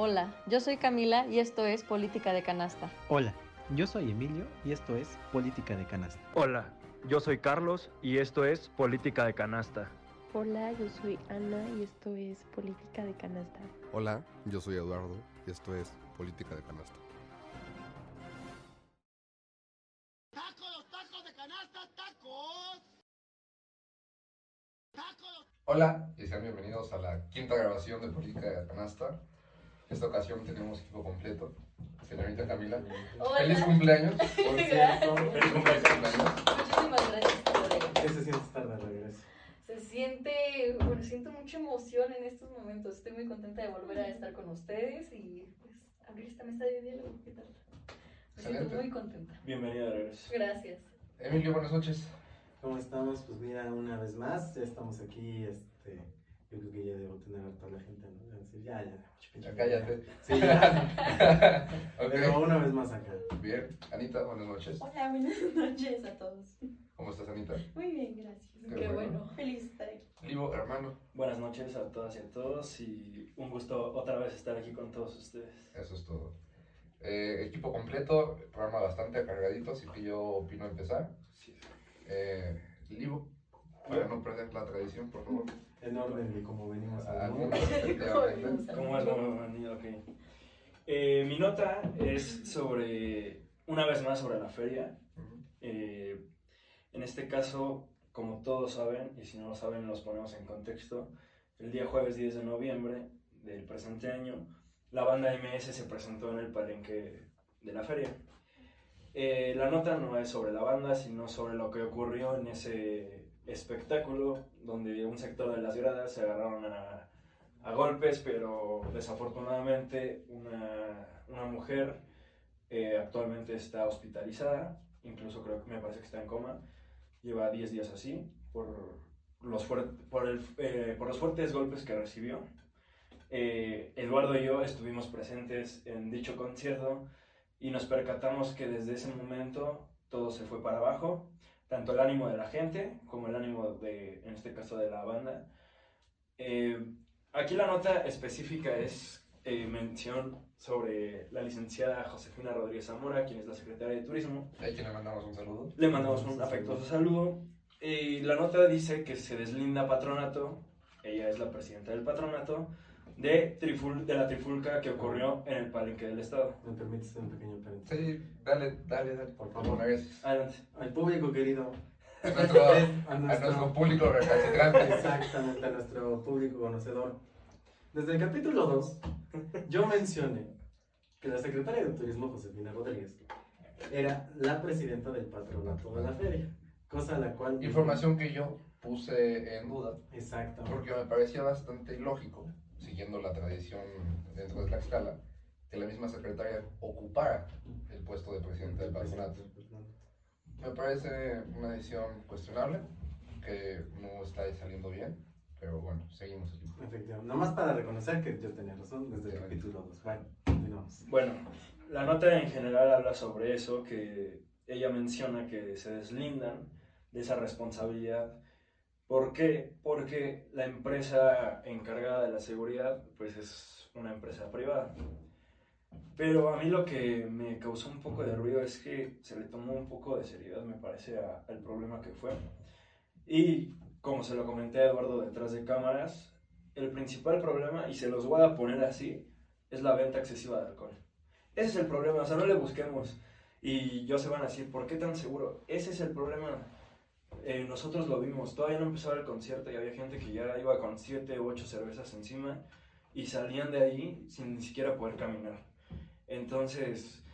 Hola, yo soy Camila y esto es Política de Canasta. Hola, yo soy Emilio y esto es Política de Canasta. Hola, yo soy Carlos y esto es Política de Canasta. Hola, yo soy Ana y esto es Política de Canasta. Hola, yo soy Eduardo y esto es Política de Canasta. ¡Tacos, tacos de canasta, tacos! ¡Tacos! Hola y sean bienvenidos a la quinta grabación de Política de Canasta. En esta ocasión tenemos equipo completo. Señorita Camila, Hola. feliz cumpleaños. Por cierto, feliz cumpleaños. Muchísimas gracias, colega. ¿Qué se siente estar de regreso? Se siente, bueno, siento mucha emoción en estos momentos. Estoy muy contenta de volver a estar con ustedes y pues abrir esta mesa de diálogo. ¿Qué tal? Me siento Excelente. muy contenta. Bienvenida de regreso. Gracias. Emilio, buenas noches. ¿Cómo estamos? Pues mira, una vez más, ya estamos aquí, este, yo creo que ya debo tener a toda la gente, ¿no? Ya decir, ya, ya, Ya cállate. Sí, ya. Pero Ok, una vez más acá. bien. Anita, buenas noches. Hola, buenas noches a todos. ¿Cómo estás, Anita? Muy bien, gracias. Qué Qué, bueno. bueno. Feliz de estar aquí. Livo, hermano. Buenas noches a todas y a todos y un gusto otra vez estar aquí con todos ustedes. Eso es todo. Eh, equipo completo, programa bastante cargadito, así que yo opino empezar. Eh, Livo, para no perder la tradición, por favor. En orden de cómo venimos a efectivamente. ¿Cómo es, bienvenido? Ok. Eh, mi nota es sobre, una vez más, sobre la feria. Eh, en este caso, como todos saben, y si no lo saben, los ponemos en contexto, el día jueves 10 de noviembre del presente año, la banda MS se presentó en el palenque de la feria. Eh, la nota no es sobre la banda, sino sobre lo que ocurrió en ese espectáculo donde un sector de las gradas se agarraron a, a golpes, pero desafortunadamente una, una mujer eh, actualmente está hospitalizada, incluso creo que me parece que está en coma, lleva 10 días así por los, por, el, eh, por los fuertes golpes que recibió. Eh, Eduardo y yo estuvimos presentes en dicho concierto y nos percatamos que desde ese momento todo se fue para abajo, tanto el ánimo de la gente como el ánimo de, en este caso, de la banda. Eh, aquí la nota específica es eh, mención sobre la licenciada Josefina Rodríguez Zamora, quien es la secretaria de Turismo. Hay quien le mandamos un saludo. Le mandamos un afectuoso saludo. Y la nota dice que se deslinda patronato, ella es la presidenta del patronato, de, triful, de la trifulca que ocurrió en el palenque del estado. ¿Me permites un pequeño paréntesis? Sí, dale, dale, dale, por favor, gracias. Adelante. Al público querido. A nuestro, a a nuestro- nuestro público recalcitrante. Exactamente, a nuestro público conocedor. Desde el capítulo 2, yo mencioné que la secretaria de Turismo, Josefina Rodríguez, era la presidenta del patronato de la feria, cosa a la cual... Información que yo puse en duda Exacto. porque me parecía bastante ilógico, siguiendo la tradición dentro de Tlaxcala, que la misma secretaria ocupara el puesto de presidente del patronato. Me parece una decisión cuestionable, que no está saliendo bien, pero bueno, seguimos aquí. Efectivamente. Nomás para reconocer que yo tenía razón desde el capítulo 2. Bueno, continuamos. Bueno, la nota en general habla sobre eso, que ella menciona que se deslindan de esa responsabilidad. ¿Por qué? Porque la empresa encargada de la seguridad, pues es una empresa privada. Pero a mí lo que me causó un poco de ruido es que se le tomó un poco de seriedad, me parece, al problema que fue. Y como se lo comenté a Eduardo detrás de cámaras, el principal problema, y se los voy a poner así, es la venta excesiva de alcohol. Ese es el problema, o sea, no le busquemos. Y yo se van a decir, ¿por qué tan seguro? Ese es el problema. Eh, nosotros lo vimos, todavía no empezaba el concierto y había gente que ya iba con 7 u 8 cervezas encima y salían de ahí sin ni siquiera poder caminar. Entonces,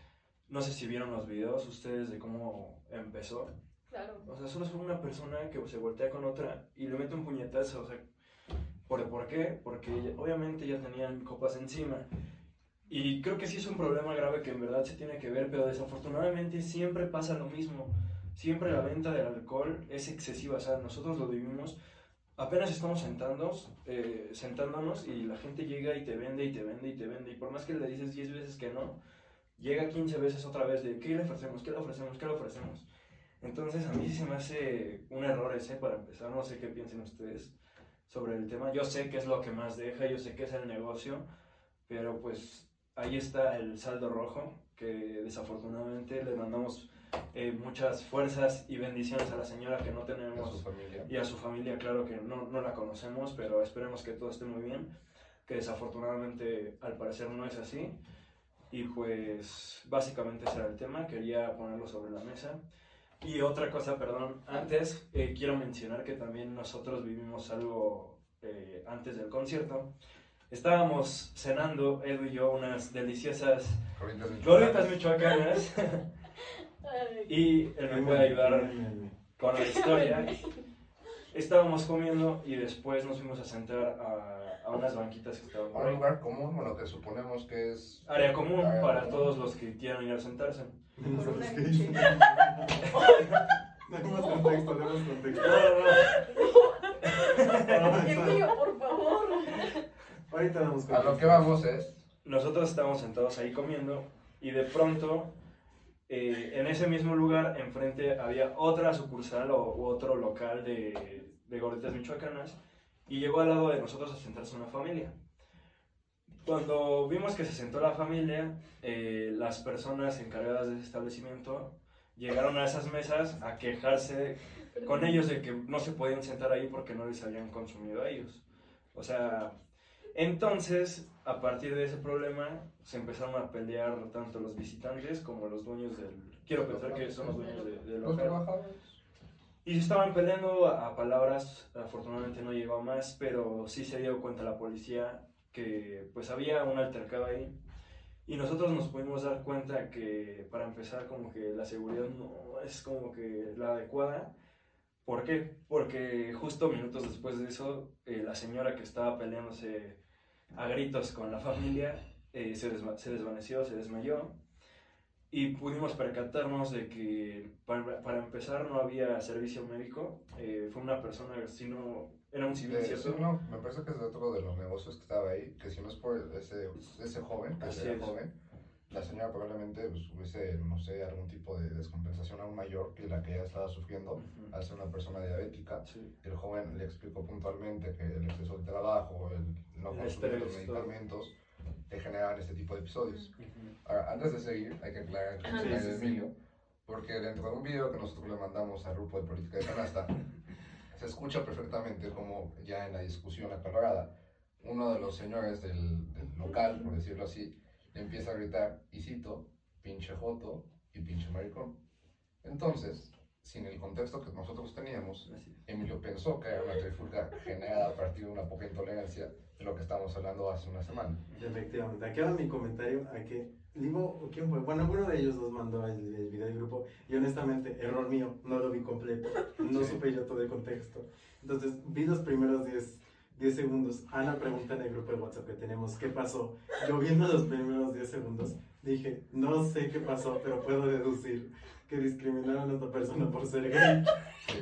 no sé si vieron los videos ustedes de cómo empezó. Claro. O sea, solo es una persona que se voltea con otra y le mete un puñetazo. O sea, ¿por, ¿por qué? Porque obviamente ya tenían copas encima. Y creo que sí es un problema grave que en verdad se tiene que ver, pero desafortunadamente siempre pasa lo mismo. Siempre la venta del alcohol es excesiva. O sea, nosotros lo vivimos. Apenas estamos sentándonos, eh, sentándonos y la gente llega y te vende y te vende y te vende. Y por más que le dices 10 veces que no, llega 15 veces otra vez de ¿qué le ofrecemos? ¿Qué le ofrecemos? ¿Qué le ofrecemos? Entonces a mí se me hace un error ese para empezar. No sé qué piensen ustedes sobre el tema. Yo sé que es lo que más deja, yo sé que es el negocio, Pero pues ahí está el saldo rojo, que desafortunadamente le mandamos eh, muchas fuerzas y bendiciones a la señora que no A su tenemos familia. y a su familia, claro que no, no la conocemos, pero esperemos que todo esté muy bien, que desafortunadamente al parecer no es así. Y pues básicamente ese era el tema, quería ponerlo sobre la mesa. Y otra cosa, perdón, antes eh, quiero mencionar que también nosotros vivimos algo eh, antes del concierto. Estábamos cenando, Edu y yo, unas deliciosas gorditas michoacanas. y él me puede ayudar con la historia. Estábamos comiendo y después nos fuimos a sentar a, a unas banquitas que estaban A por un ahí. lugar común, bueno, que suponemos que es... Área común Área para común. todos los que quieran ir a sentarse. por una ¿Qué noche. Demos contexto, demos No, contexto. no, no. Emilio, por favor. Ahorita damos A contexto. lo que vamos es... Nosotros estábamos sentados ahí comiendo y de pronto eh, en ese mismo lugar enfrente había otra sucursal o u otro local de, de gorditas michoacanas y llegó al lado de nosotros a sentarse una familia. Cuando vimos que se sentó la familia, eh, las personas encargadas de ese establecimiento llegaron a esas mesas a quejarse con ellos de que no se podían sentar ahí porque no les habían consumido a ellos. O sea, entonces, a partir de ese problema, se empezaron a pelear tanto los visitantes como los dueños del... Quiero pensar que son los dueños de- del Los local. trabajadores. Y se estaban peleando a, palabras, afortunadamente no llegó a más, pero sí se dio cuenta la policía que pues había un altercado ahí. Y nosotros nos pudimos dar cuenta que para empezar como que la seguridad no es como que la adecuada. ¿Por qué? Porque justo minutos después de eso, eh, la señora que estaba peleándose a gritos con la familia eh, se, desva- se desvaneció, se desmayó. Y pudimos percatarnos de que para, para empezar no había servicio médico. eh, fue una persona, sino era un civil, Eh, ¿cierto? sí, no, me parece que es de otro de los negocios que estaba ahí, que si no es por ese, ese joven, que Así era es. joven, la señora probablemente pues, hubiese, no sé, algún tipo de descompensación aún mayor que la que ella estaba sufriendo Ujú. al ser una persona diabética. Sí. El joven le explicó puntualmente que el exceso de trabajo, el no consumir los medicamentos, te generan este tipo de episodios. Ujú. Ahora, antes de seguir, hay que aclarar que Ah, es sí, sí, sí. Emilio, porque dentro de un video que nosotros le mandamos al grupo de política de canasta, se escucha perfectamente como ya en la discusión acalorada, uno de los señores del, del local, por decirlo así, empieza a gritar, y cito, pinche joto y pinche maricón. Entonces, sin el contexto que nosotros teníamos. Emilio pensó que era una trifulca generada a partir de una poca intolerancia de lo que estábamos hablando hace una semana. Efectivamente, aquí va mi comentario a que Livo, ¿o ¿quién fue? Bueno, uno de ellos dos mandó el, el video del grupo y honestamente, error mío, no lo vi completo, no Sí. supe yo todo el contexto. Entonces, vi los primeros 10, 10 segundos. Ana pregunta en el grupo de WhatsApp que tenemos, ¿qué pasó? Yo viendo los primeros 10 segundos, dije, no sé qué pasó, pero puedo deducir que discriminaron a otra persona por ser gay,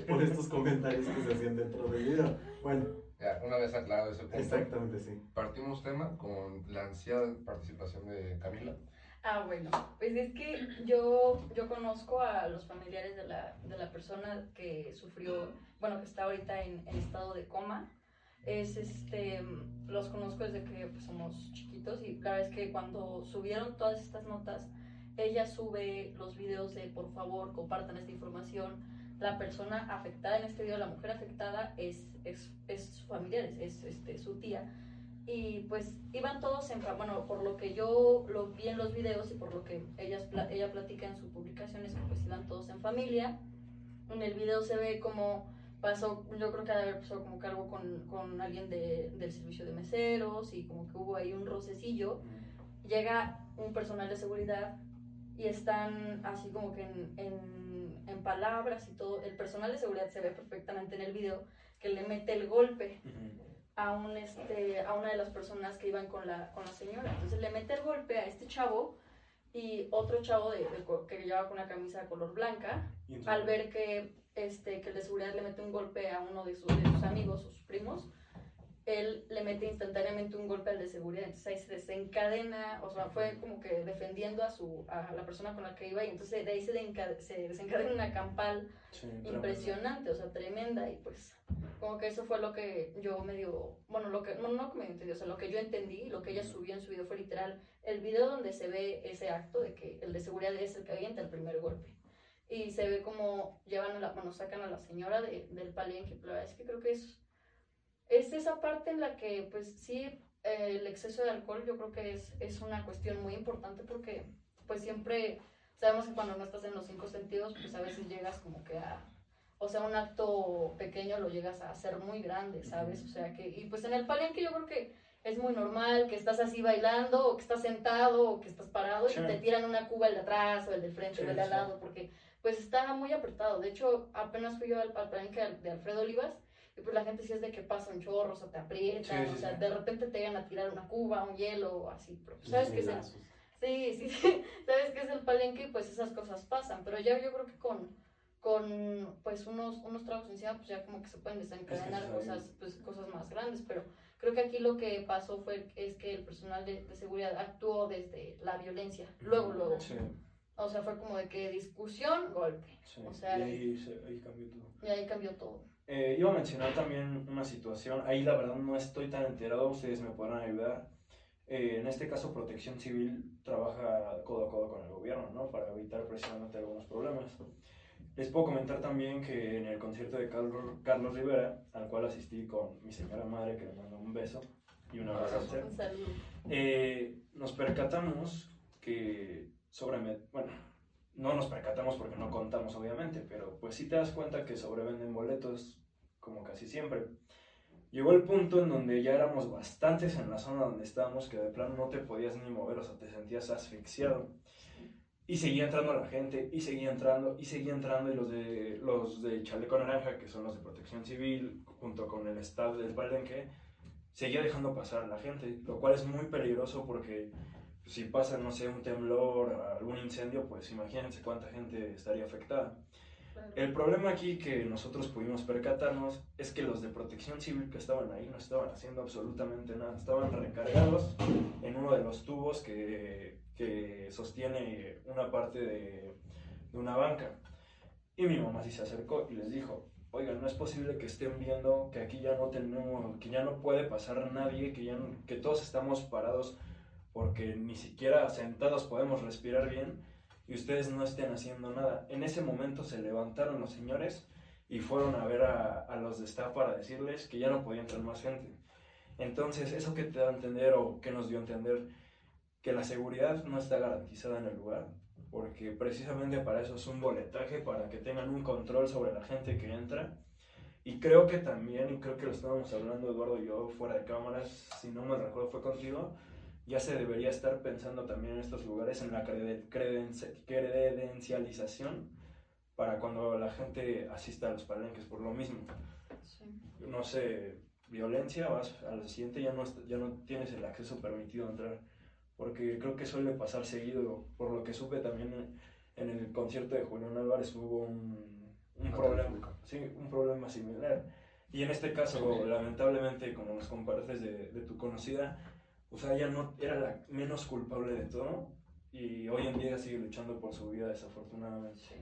por estos comentarios que se hacían dentro del video. Bueno, Ya, una vez aclarado ese punto, exactamente sí. partimos tema con la ansiada participación de Camila. Ah, bueno, pues es que yo, yo conozco a los familiares de la, de la persona que sufrió, bueno, que está ahorita en, en estado de coma. Es este, los conozco desde que pues, somos chiquitos y la verdad es que cuando subieron todas estas notas, ella sube los videos de por favor compartan esta información. La persona afectada en este video, la mujer afectada, es, es, es su familiar, es, es, este, su tía y pues iban todos en, bueno, por lo que yo lo vi en los videos y por lo que ellas, ella platica en sus publicaciones, pues iban todos en familia. En el video se ve como pasó, yo creo que ha de haber pasado como que algo con, con alguien de- del servicio de meseros y como que hubo ahí un rocecillo. Llega un personal de seguridad y están así como que en, en, en palabras y todo. El personal de seguridad se ve perfectamente en el video que le mete el golpe a, un, este, a una de las personas que iban con la, con la señora. Entonces le mete el golpe a este chavo y otro chavo de, que llevaba con una camisa de color blanca, al ver que, este, que el de seguridad le mete un golpe a uno de sus, de sus amigos o sus primos, él le mete instantáneamente un golpe al de seguridad, entonces ahí se desencadena, o sea, fue como que defendiendo a su a la persona con la que iba y entonces de ahí se, se desencadena una campal Sí, tremendo. impresionante, o sea, tremenda y pues como que eso fue lo que yo medio, bueno, lo que, no, no que me entendí, o sea, lo que yo entendí, lo que ella subió en su video fue literal el video donde se ve ese acto de que el de seguridad es el que avienta el primer golpe. Y se ve como llevan a la, bueno, sacan a la señora de- del palenque, pero la verdad es que creo que es, es esa parte en la que, pues sí, eh, el exceso de alcohol yo creo que es, es una cuestión muy importante porque, pues siempre, sabemos que cuando no estás en los cinco sentidos, pues a veces llegas como que a, o sea, un acto pequeño lo llegas a hacer muy grande, ¿sabes? O sea que, y pues en el palenque yo creo que es muy normal que estás así bailando, o que estás sentado, o que estás parado, Sí. y te tiran una cuba el de atrás, o el del frente, Sí, o el de al sí. lado, porque pues está muy apretado. De hecho, apenas fui yo al, al palenque de Alfredo Olivas, y pues la gente sí es de que pasa un chorro, o sea, te aprietan, Sí, sí, o sea, sí. de repente te llegan a tirar una cuba, un hielo, o así, pero pues, sabes que es el. Sí, sí, sí. Sabes que es el palenque y pues esas cosas pasan. Pero ya yo creo que con, con pues unos, unos tragos encima, pues ya como que se pueden desencadenar Es que cosas, pues, cosas más grandes. Pero creo que aquí lo que pasó fue es que el personal de, de seguridad actuó desde la violencia. Luego, luego. Sí, O sea, fue como de que discusión, golpe. sí. O sea, y ahí, se- ahí cambió todo. Y ahí cambió todo. Eh, iba a mencionar también una situación, ahí la verdad no estoy tan enterado, ustedes me podrán ayudar. Eh, en este caso, Protección Civil trabaja codo a codo con el gobierno, ¿no? Para evitar precisamente algunos problemas. Les puedo comentar también que en el concierto de Carlos, Carlos Rivera, al cual asistí con mi señora madre, que le mando un beso y un abrazo. Un saludo. eh, nos percatamos que sobre bueno no nos percatamos porque no contamos obviamente pero pues sí te das cuenta que sobrevenden boletos como casi siempre llegó el punto en donde ya éramos bastantes en la zona donde estábamos que de plano no te podías ni mover o sea te sentías asfixiado y seguía entrando la gente y seguía entrando y seguía entrando y los de los de chaleco naranja que son los de protección civil junto con el staff del palenque seguía dejando pasar a la gente, lo cual es muy peligroso porque si pasa, no sé, un temblor, algún incendio, pues imagínense cuánta gente estaría afectada. El problema aquí que nosotros pudimos percatarnos es que los de protección civil que estaban ahí no estaban haciendo absolutamente nada, estaban recargados en uno de los tubos que, que sostiene una parte de, de una banca. Y mi mamá sí se acercó y les dijo, oigan, no es posible que estén viendo que aquí ya no tenemos, que ya no puede pasar nadie, que, ya no- que todos estamos parados porque ni siquiera sentados podemos respirar bien y ustedes no estén haciendo nada. En ese momento se levantaron los señores y fueron a ver a, los de staff para decirles que ya no podía entrar más gente. Entonces, eso que te da a entender o que nos dio a entender que la seguridad no está garantizada en el lugar, porque precisamente para eso es un boletaje, para que tengan un control sobre la gente que entra. Y creo que también, y creo que lo estábamos hablando Eduardo y yo fuera de cámaras, si no me recuerdo fue contigo, ya se debería estar pensando también en estos lugares en la creden- credenci- credencialización para cuando la gente asista a los palenques por lo mismo. Sí. No sé, violencia, vas al siguiente ya no, ya no tienes el acceso permitido a entrar. Porque creo que suele pasar seguido, por lo que supe también en, en el concierto de Julián Álvarez hubo un, un problema, sí, un problema similar. Y en este caso, Sí. lamentablemente, como nos compartes de, de tu conocida, o sea, ella no era la menos culpable de todo y hoy en día sigue luchando por su vida desafortunadamente. Sí.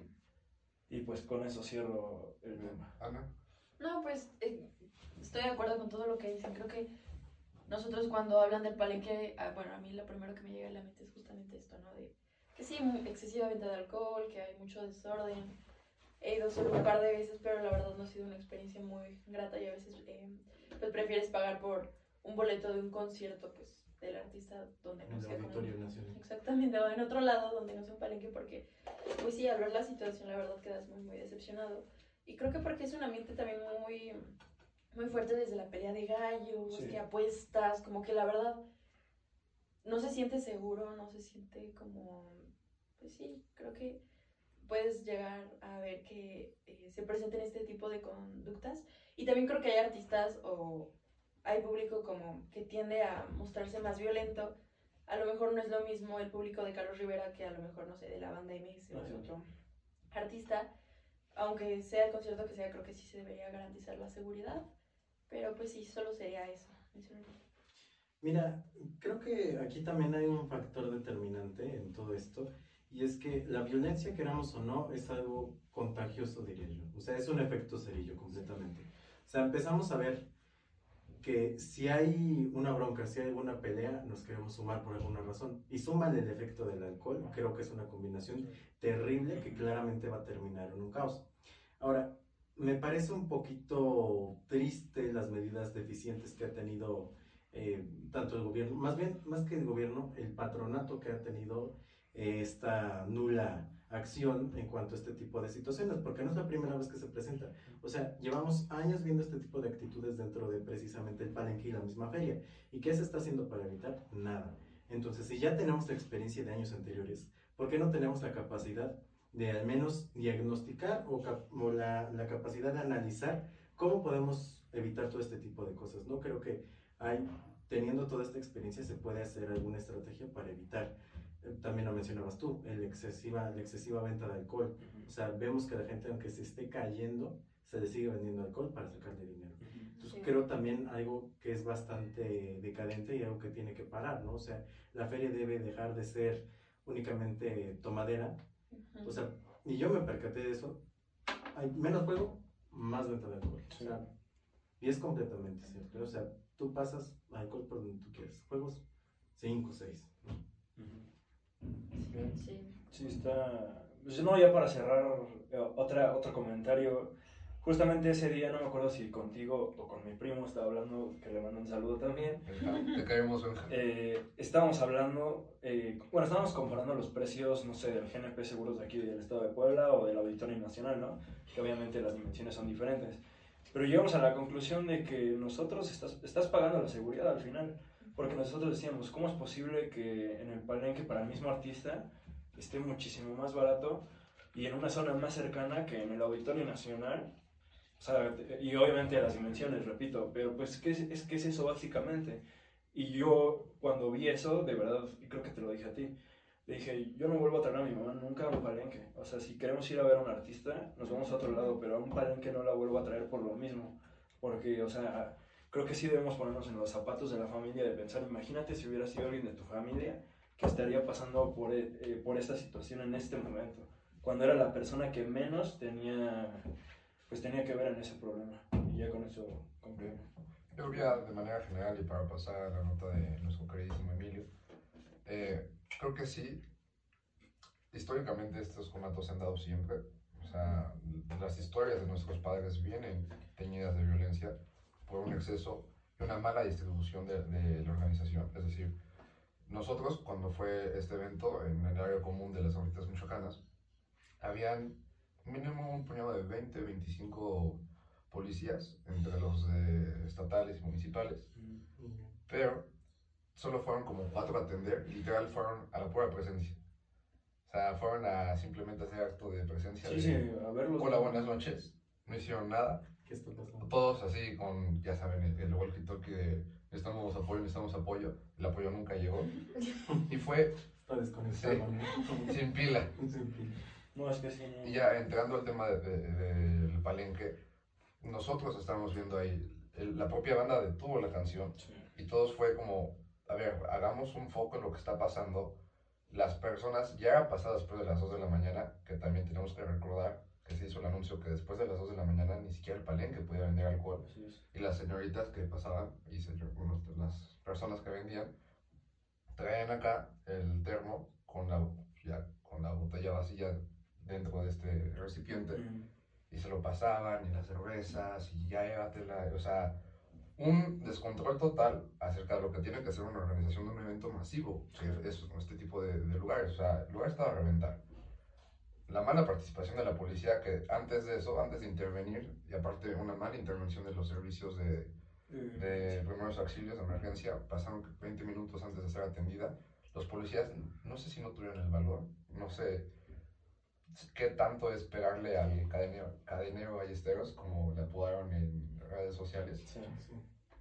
Y pues con eso cierro el tema. Ana. No, pues eh, estoy de acuerdo con todo lo que dicen. Creo que nosotros cuando hablan del palenque, ah, bueno, a mí lo primero que me llega a la mente es justamente esto, ¿no? De que sí, excesiva venta de alcohol, que hay mucho desorden. He ido solo un par de veces, pero la verdad no ha sido una experiencia muy grata y a veces eh, pues prefieres pagar por un boleto de un concierto, pues del artista donde En no el sea como- Nacional. Exactamente, o en otro lado donde no sea un palenque, porque, pues sí, al ver la situación, la verdad quedas muy, muy decepcionado. Y creo que porque es un ambiente también muy, muy fuerte desde la pelea de gallos, Sí. que apuestas, como que la verdad no se siente seguro, no se siente como, pues sí, creo que puedes llegar a ver que eh, se presenten este tipo de conductas. Y también creo que hay artistas o hay público como que tiende a mostrarse más violento. A lo mejor no es lo mismo el público de Carlos Rivera que a lo mejor, no sé, de la banda MS o de otro artista. Aunque sea el concierto que sea, creo que sí se debería garantizar la seguridad. Pero pues sí, solo sería eso. Mira, creo que aquí también hay un factor determinante en todo esto, y es que la violencia, queramos o no, es algo contagioso, diría yo. O sea, es un efecto cerillo completamente. O sea, empezamos a ver que si hay una bronca, si hay alguna pelea, nos queremos sumar por alguna razón. Y suman el efecto del alcohol, creo que es una combinación terrible que claramente va a terminar en un caos. Ahora, me parece un poquito triste las medidas deficientes que ha tenido eh, tanto el gobierno, más bien, más que el gobierno, el patronato que ha tenido eh, esta nula acción en cuanto a este tipo de situaciones, porque no es la primera vez que se presenta. O sea, llevamos años viendo este tipo de actitudes dentro de precisamente el palenque y la misma feria. ¿Y qué se está haciendo para evitar? Nada. Entonces, si ya tenemos la experiencia de años anteriores, ¿por qué no tenemos la capacidad de al menos diagnosticar o, o la, capacidad de analizar cómo podemos evitar todo este tipo de cosas? No creo que teniendo toda esta experiencia, se puede hacer alguna estrategia para evitar. Eh, También lo mencionabas tú, el excesiva, la excesiva venta de alcohol. O sea, vemos que la gente, aunque se esté cayendo, se le sigue vendiendo alcohol para sacarle dinero. Entonces, Sí. creo también algo que es bastante decadente y algo que tiene que parar, ¿no? O sea, la feria debe dejar de ser únicamente tomadera. O sea, y yo me percaté de eso. Hay menos juego, más venta de alcohol. O sea, y es completamente cierto. O sea, tú pasas alcohol por donde tú quieras. Juegos 5, 6. Sí. Sí, está. Pues no, ya para cerrar, eh, otra, otro comentario. Justamente ese día, no me acuerdo si contigo o con mi primo estaba hablando, que le mando un saludo también. Te caemos, Benja. Eh, estábamos hablando, eh, bueno, estábamos comparando los precios, no sé, del GNP Seguros de aquí del Estado de Puebla o del Auditorio Nacional, ¿no? Que obviamente las dimensiones son diferentes. Pero llegamos a la conclusión de que nosotros estás, estás pagando la seguridad al final. Porque nosotros decíamos, ¿cómo es posible que en el palenque para el mismo artista esté muchísimo más barato y en una zona más cercana que en el Auditorio Nacional? O sea, y obviamente las dimensiones, repito, pero pues, ¿qué es, es, qué es eso básicamente? Y yo, cuando vi eso, de verdad, y creo que te lo dije a ti, le dije, yo no vuelvo a traer a mi mamá nunca a un palenque. O sea, si queremos ir a ver a un artista, nos vamos a otro lado, pero a un palenque no la vuelvo a traer por lo mismo. Porque, o sea, creo que sí debemos ponernos en los zapatos de la familia de pensar, imagínate si hubiera sido alguien de tu familia que estaría pasando por, eh, eh, por esta situación en este momento, cuando era la persona que menos tenía, pues tenía que ver en ese problema. Y ya con eso concluyo. Yo creo que ya de manera general y para pasar a la nota de nuestro queridísimo Emilio, eh, creo que sí, históricamente estos conatos se han dado siempre. O sea, las historias de nuestros padres vienen teñidas de violencia por un exceso y una mala distribución de, de la organización. Es decir, nosotros cuando fue este evento en el área común de las ahorritas michoacanas, habían mínimo un puñado de 20, 25 policías, entre los de estatales y municipales, pero solo fueron como cuatro a atender, literal fueron a la pura presencia. O sea, fueron a simplemente hacer acto de presencia. Sí, de, sí, a verlos. Hola, buenas noches. No hicieron nada. ¿Qué está pasando? Todos así con, ya saben, el, el walkie-talkie de necesitamos apoyo, necesitamos apoyo. El apoyo nunca llegó. Y fue Está desconectado, ¿no? sin pila. Sin pila. No, es que sí. no. Y ya entrando al tema de- de- del palenque, nosotros estamos viendo ahí, el- la propia banda detuvo la canción Sí. y todos fue como, a ver, hagamos un foco en lo que está pasando. Las personas, ya ha pasado después de las 2 de la mañana, que también tenemos que recordar que se hizo el anuncio que después de las 2 de la mañana ni siquiera el palenque podía vender alcohol. Y las señoritas que pasaban, y señor- bueno, las personas que vendían, traían acá el termo con la, ya, con la botella vacía dentro de este recipiente Mm. y se lo pasaban y las cervezas y ya llévatela, o sea, un descontrol total acerca de lo que tiene que ser una organización de un evento masivo, que es este tipo de, de lugares, o sea, el lugar estaba a reventar. La mala participación de la policía que antes de eso, antes de intervenir, y aparte una mala intervención de los servicios de, de primeros auxilios de emergencia, pasaron 20 minutos antes de ser atendida. Los policías, no sé si no tuvieron el valor, no sé qué tanto es pegarle al cadenero, cadenero Ballesteros, como le apodaron en redes sociales, Sí.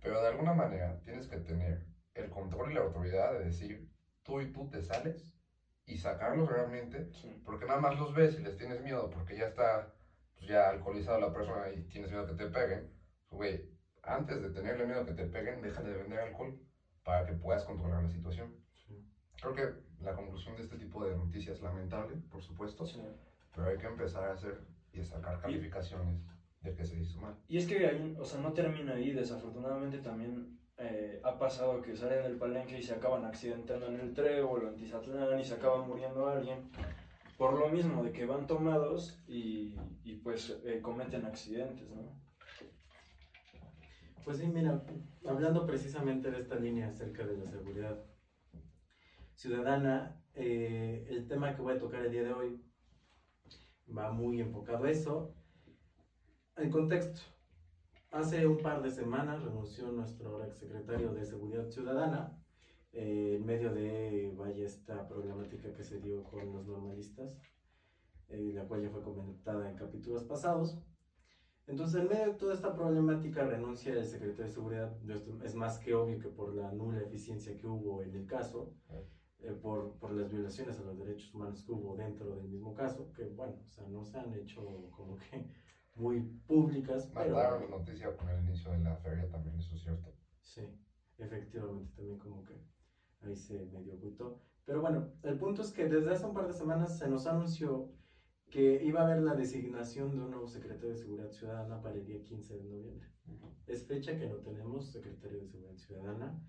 pero de alguna manera tienes que tener el control y la autoridad de decir, tú y tú te sales y sacarlos realmente, Sí. porque nada más los ves y les tienes miedo porque ya está pues, ya alcoholizada la persona y tienes miedo que te peguen, güey, antes de tenerle miedo que te peguen, deja de vender alcohol para que puedas controlar la situación. Creo que la conclusión de este tipo de noticias es lamentable, por supuesto, Sí. pero hay que empezar a hacer y a sacar calificaciones de que se hizo mal. Y es que ahí, o sea, no termina ahí, desafortunadamente también eh, ha pasado que salen del palenque y se acaban accidentando en el trébol o en Tizatlán y se acaba muriendo alguien. Por lo mismo de que van tomados y, pues eh, cometen accidentes, ¿no? Pues sí, mira, hablando precisamente de esta línea acerca de la seguridad ciudadana, eh, el tema que voy a tocar el día de hoy va muy enfocado a eso. El contexto. Hace un par de semanas renunció nuestro ex secretario de Seguridad Ciudadana eh, en medio de vaya esta problemática que se dio con los normalistas, eh, la cual ya fue comentada en capítulos pasados. Entonces, en medio de toda esta problemática, renuncia el secretario de Seguridad. Es más que obvio que por la nula eficiencia que hubo en el caso, eh, por, por las violaciones a los derechos humanos que hubo dentro del mismo caso, que bueno, o sea, no se han hecho como que muy públicas, pero... Mandaron la noticia con el inicio de la feria también, eso es cierto. Sí, efectivamente, también como que ahí se medio ocultó. Pero bueno, el punto es que desde hace un par de semanas se nos anunció que iba a haber la designación de un nuevo secretario de Seguridad Ciudadana para el día 15 de noviembre. Es fecha que no tenemos secretario de Seguridad Ciudadana,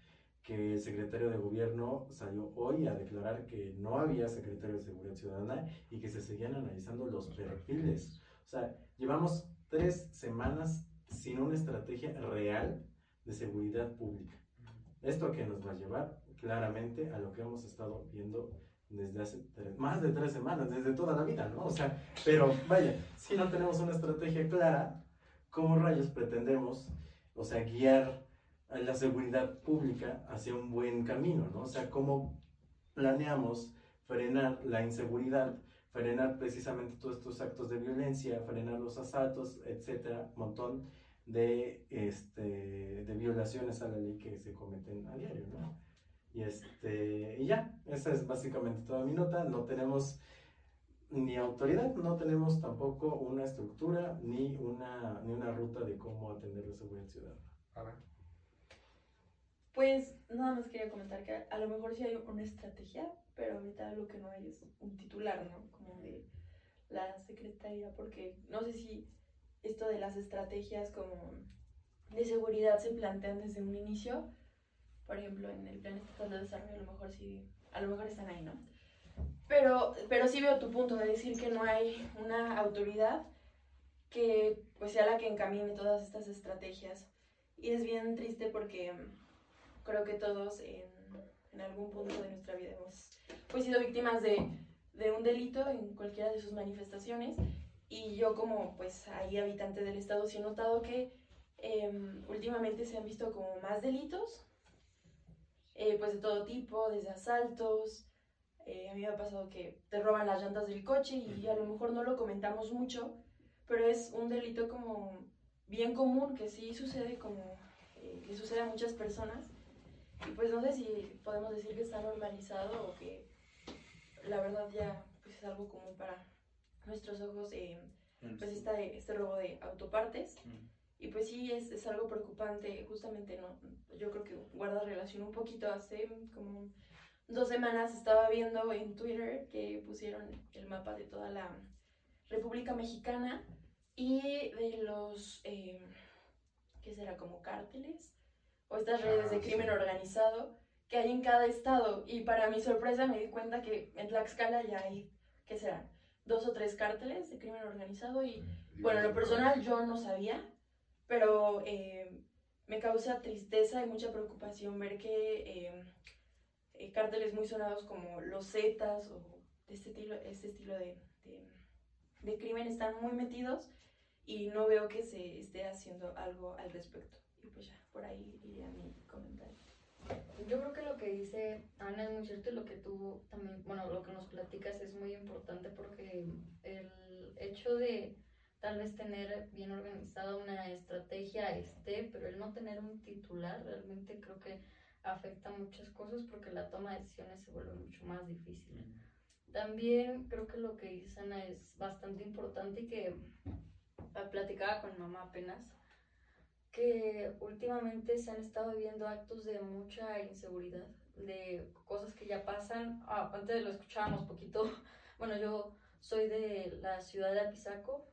que el secretario de Gobierno salió hoy a declarar que no había secretario de Seguridad Ciudadana y que se seguían analizando los perfiles. O sea, llevamos tres semanas sin una estrategia real de seguridad pública. ¿Esto a qué nos va a llevar? Claramente a lo que hemos estado viendo desde hace tres- más de tres semanas, desde toda la vida, ¿no? O sea, pero vaya, si no tenemos una estrategia clara, ¿cómo rayos pretendemos, o sea, guiar a la seguridad pública hacia un buen camino, ¿no? O sea, ¿cómo planeamos frenar la inseguridad, frenar precisamente todos estos actos de violencia, frenar los asaltos, etcétera, montón de, este, de violaciones a la ley que se cometen a diario, ¿no? Y, este, y ya, esa es básicamente toda mi nota. No tenemos ni autoridad, no tenemos tampoco una estructura ni una, ni una ruta de cómo atender la seguridad ciudadana. Pues nada más quería comentar que a lo mejor sí hay una estrategia, pero ahorita lo que no hay es un titular, ¿no? Como de la secretaría, porque no sé si esto de las estrategias como de seguridad se plantean desde un inicio. Por ejemplo, en el plan estatal de desarrollo a lo mejor sí, a lo mejor están ahí, ¿no? Pero, pero sí veo tu punto de decir que no hay una autoridad que pues sea la que encamine todas estas estrategias. Y es bien triste porque creo que todos en, en algún punto de nuestra vida hemos pues, sido víctimas de, de un delito en cualquiera de sus manifestaciones. Y yo como pues ahí habitante del estado sí he notado que em, últimamente se han visto como más delitos, eh, pues de todo tipo, desde asaltos. eh, a mí me ha pasado que te roban las llantas del coche y a lo mejor no lo comentamos mucho, pero es un delito como bien común que sí sucede como eh, le sucede a muchas personas. Y pues no sé si podemos decir que está normalizado o que la verdad ya pues, es algo común para nuestros ojos, eh, pues esta, este robo de autopartes. Mm. Y pues sí, es, es algo preocupante, justamente, ¿no? Yo creo que guarda relación un poquito. Hace como dos semanas estaba viendo en Twitter que pusieron el mapa de toda la República Mexicana y de los, eh, ¿qué será? Como cárteles o estas redes de Ah, crimen sí. organizado que hay en cada estado. Y para mi sorpresa me di cuenta que en Tlaxcala ya hay, ¿qué serán? Dos o tres cárteles de crimen organizado y bueno, en lo personal yo no sabía, pero eh, me causa tristeza y mucha preocupación ver que eh, eh, cárteles muy sonados como los Zetas o de este estilo, este estilo de, de, de crimen están muy metidos y no veo que se esté haciendo algo al respecto. Y pues ya, por ahí iría mi comentario. Yo creo que lo que dice Ana es muy cierto y lo que tú también, bueno, lo que nos platicas es muy importante porque el hecho de tal vez tener bien organizada una estrategia esté, pero el no tener un titular realmente creo que afecta muchas cosas porque la toma de decisiones se vuelve mucho más difícil. También creo que lo que dice Ana es bastante importante y que ah, platicaba con mamá apenas que últimamente se han estado viviendo actos de mucha inseguridad, de cosas que ya pasan. Ah, antes lo escuchábamos poquito. Bueno, yo soy de la ciudad de Apizaco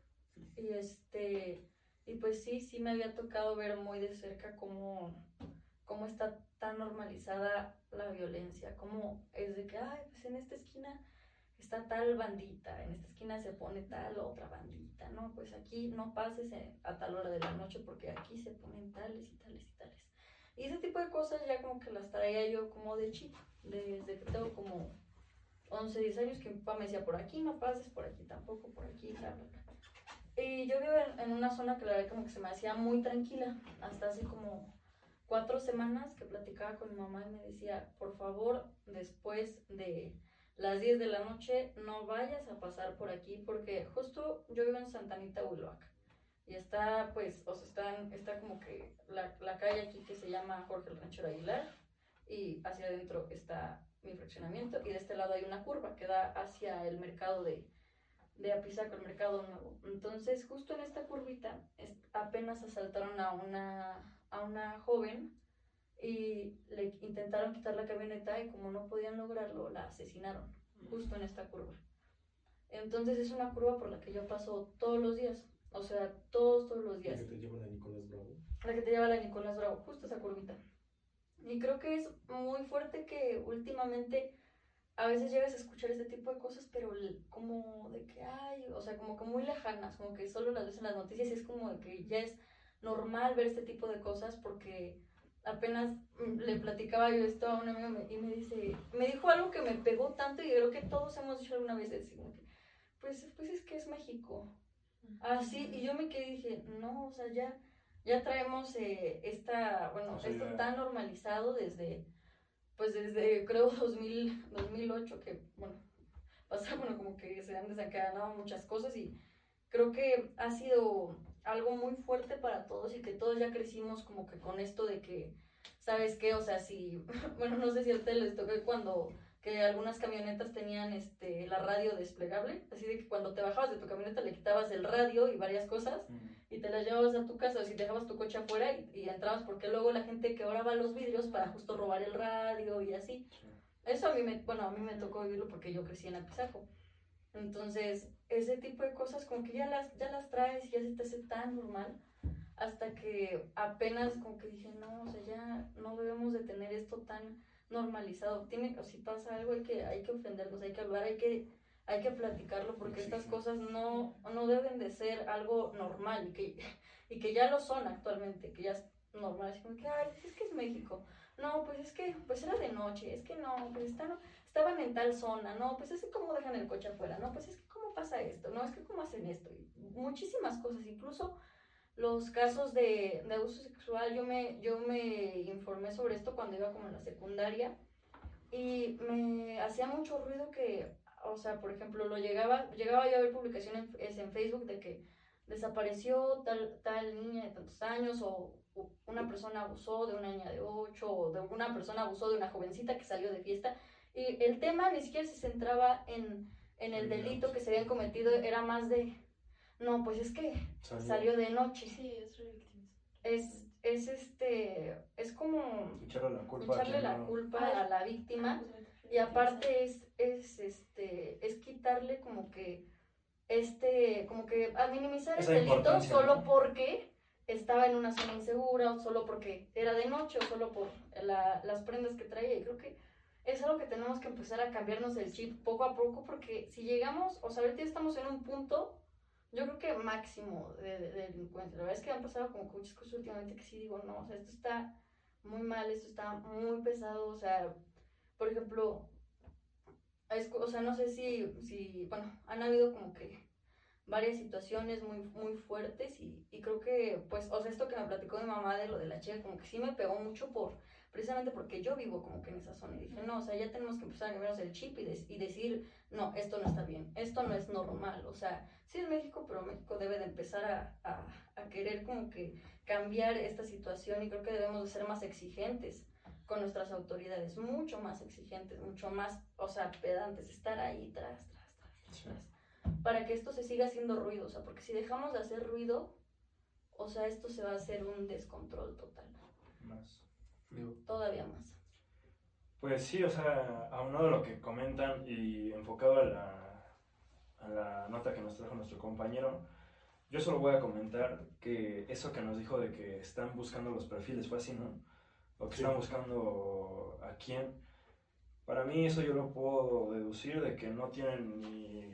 y este y pues sí, sí me había tocado ver muy de cerca cómo, cómo está tan normalizada la violencia, cómo es de que, ay, pues en esta esquina está tal bandita, en esta esquina se pone tal otra bandita, ¿no? Pues aquí no pases a tal hora de la noche porque aquí se ponen tales y tales y tales. Y ese tipo de cosas ya como que las traía yo como de chico, desde que tengo como 11, 10 años que mi papá me decía, por aquí no pases, por aquí tampoco, por aquí, bla, bla, bla. Y yo vivo en una zona que la verdad como que se me hacía muy tranquila, hasta hace como cuatro semanas que platicaba con mi mamá y me decía, por favor, después de las 10 de la noche no vayas a pasar por aquí porque justo yo vivo en Santa Anita, Huiloac. Y está, pues, o sea, está, está como que la, la calle aquí que se llama Jorge el Ranchero Aguilar y hacia adentro está mi fraccionamiento y de este lado hay una curva que da hacia el mercado de, de Apizaco, el mercado nuevo. Entonces, justo en esta curvita apenas asaltaron a una, a una joven y le intentaron quitar la camioneta y como no podían lograrlo, la asesinaron justo en esta curva. Entonces es una curva por la que yo paso todos los días, o sea, todos, todos los La días. que te llevan a Nicolás Bravo. La que te lleva la Nicolás Bravo, justo esa curvita. Y creo que es muy fuerte que últimamente a veces llegas a escuchar este tipo de cosas, pero como de que, ay, o sea, como que muy lejanas, como que solo las ves en las noticias y es como de que ya es normal ver este tipo de cosas porque apenas mm, le platicaba yo esto a un amigo me- y me dice, me dijo algo que me pegó tanto y creo que todos hemos dicho alguna vez, es como que, pues, pues es que es México. Así, y yo me quedé y dije, no, o sea, ya, ya traemos eh, esta, bueno, O sea, esto ya- tan normalizado desde, pues desde creo 2000, 2008, que, bueno, pasa, bueno, como que se han desencadenado muchas cosas y creo que ha sido algo muy fuerte para todos y que todos ya crecimos como que con esto de que, ¿sabes qué? O sea, si, bueno, no sé si a ustedes les tocó cuando que algunas camionetas tenían este la radio desplegable, así de que cuando te bajabas de tu camioneta le quitabas el radio y varias cosas y te las llevabas a tu casa o si dejabas tu coche afuera y, y entrabas porque luego la gente quebraba los vidrios para justo robar el radio y así. Eso a mí me, bueno, a mí me tocó vivirlo porque yo crecí en Apizaco. Entonces, ese tipo de cosas como que ya las, ya las traes y ya se te hace tan normal hasta que apenas como que dije, no, o sea, ya no debemos de tener esto tan normalizado. Tiene, o si pasa algo hay que, hay que ofenderlos, hay que hablar, hay que, hay que platicarlo porque estas cosas no, no deben de ser algo normal y que, y que ya lo son actualmente, que ya es normal, así como que, ay, pues es que es México. No, pues es que, pues era de noche, es que no, pues están, estaban en tal zona, no, pues es que cómo dejan el coche afuera, no, pues es que cómo pasa esto, no, es que cómo hacen esto, y muchísimas cosas, incluso los casos de, abuso sexual, yo me, yo me informé sobre esto cuando iba como en la secundaria y me hacía mucho ruido que, o sea, por ejemplo, lo llegaba, llegaba yo a ver publicaciones en, en Facebook de que desapareció tal, tal niña de tantos años o o una persona abusó de una niña de 8 o de una persona abusó de una jovencita que salió de fiesta y el tema ni siquiera se centraba en, en el delito que se habían cometido, era más de, no, pues es que salió de noche. Sí, es. Es, es este, es como Echarle la culpa a echarle quien la no- culpa a la víctima Justamente. y aparte es, es, este, es quitarle como que, este, como que a minimizar Esa el delito solo ¿no? porque estaba en una zona insegura o solo porque era de noche o solo por la- las prendas que traía. Y creo que es algo que tenemos que empezar a cambiarnos el chip poco a poco porque si llegamos, o sea, ahorita estamos en un punto, yo creo que máximo de, de- de delincuencia. La verdad es que han pasado como muchas cosas últimamente que sí digo, no, o sea, esto está muy mal, esto está muy pesado, o sea, por ejemplo, es, o sea, no sé si, si, bueno, han habido como que varias situaciones muy, muy fuertes y, y creo que, pues, o sea, esto que me platicó mi mamá de lo de la chica, como que sí me pegó mucho por, precisamente porque yo vivo como que en esa zona y dije, no, o sea, ya tenemos que empezar a cambiarnos el chip y, decir, no, esto no está bien, esto no es normal, o sea, sí es México, pero México debe de empezar a, a, a querer como que cambiar esta situación y creo que debemos de ser más exigentes con nuestras autoridades, mucho más exigentes, mucho más, o sea, pedantes, estar ahí tras, tras, tras, tras, para que esto se siga haciendo ruido, o sea, porque si dejamos de hacer ruido, o sea, esto se va a hacer un descontrol total. Más. Digo, Todavía más. Pues sí, o sea, aunado a lo que comentan y enfocado a la, a la nota que nos trajo nuestro compañero, yo solo voy a comentar que eso que nos dijo de que están buscando los perfiles fue así, ¿no? O que Sí. están buscando a quién. Para mí eso yo lo puedo deducir de que no tienen ni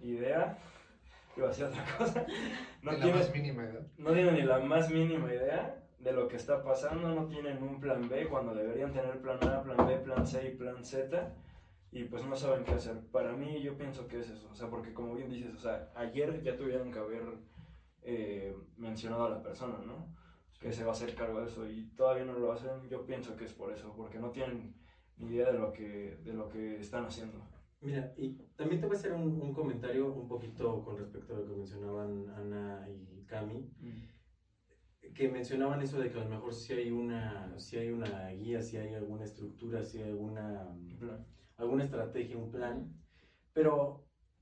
idea, iba a decir otra cosa, no ni la más mínima idea. no tienen ni la más mínima idea de lo que está pasando, no tienen un plan B cuando deberían tener plan A, plan B, plan C y plan Z y pues no saben qué hacer. Para mí yo pienso que es eso, o sea, porque como bien dices, o sea, ayer ya tuvieron que haber eh, mencionado a la persona, ¿no? Que se va a hacer cargo de eso y todavía no lo hacen, yo pienso que es por eso, porque no tienen ni idea de lo que, de lo que están haciendo. Mira, y también te voy a hacer un, un comentario un poquito con respecto a lo que mencionaban Ana y Cami, que mencionaban eso de que a lo mejor sí hay una, sí hay una guía, si hay alguna estructura, si hay alguna, Plan. alguna estrategia, un plan, pero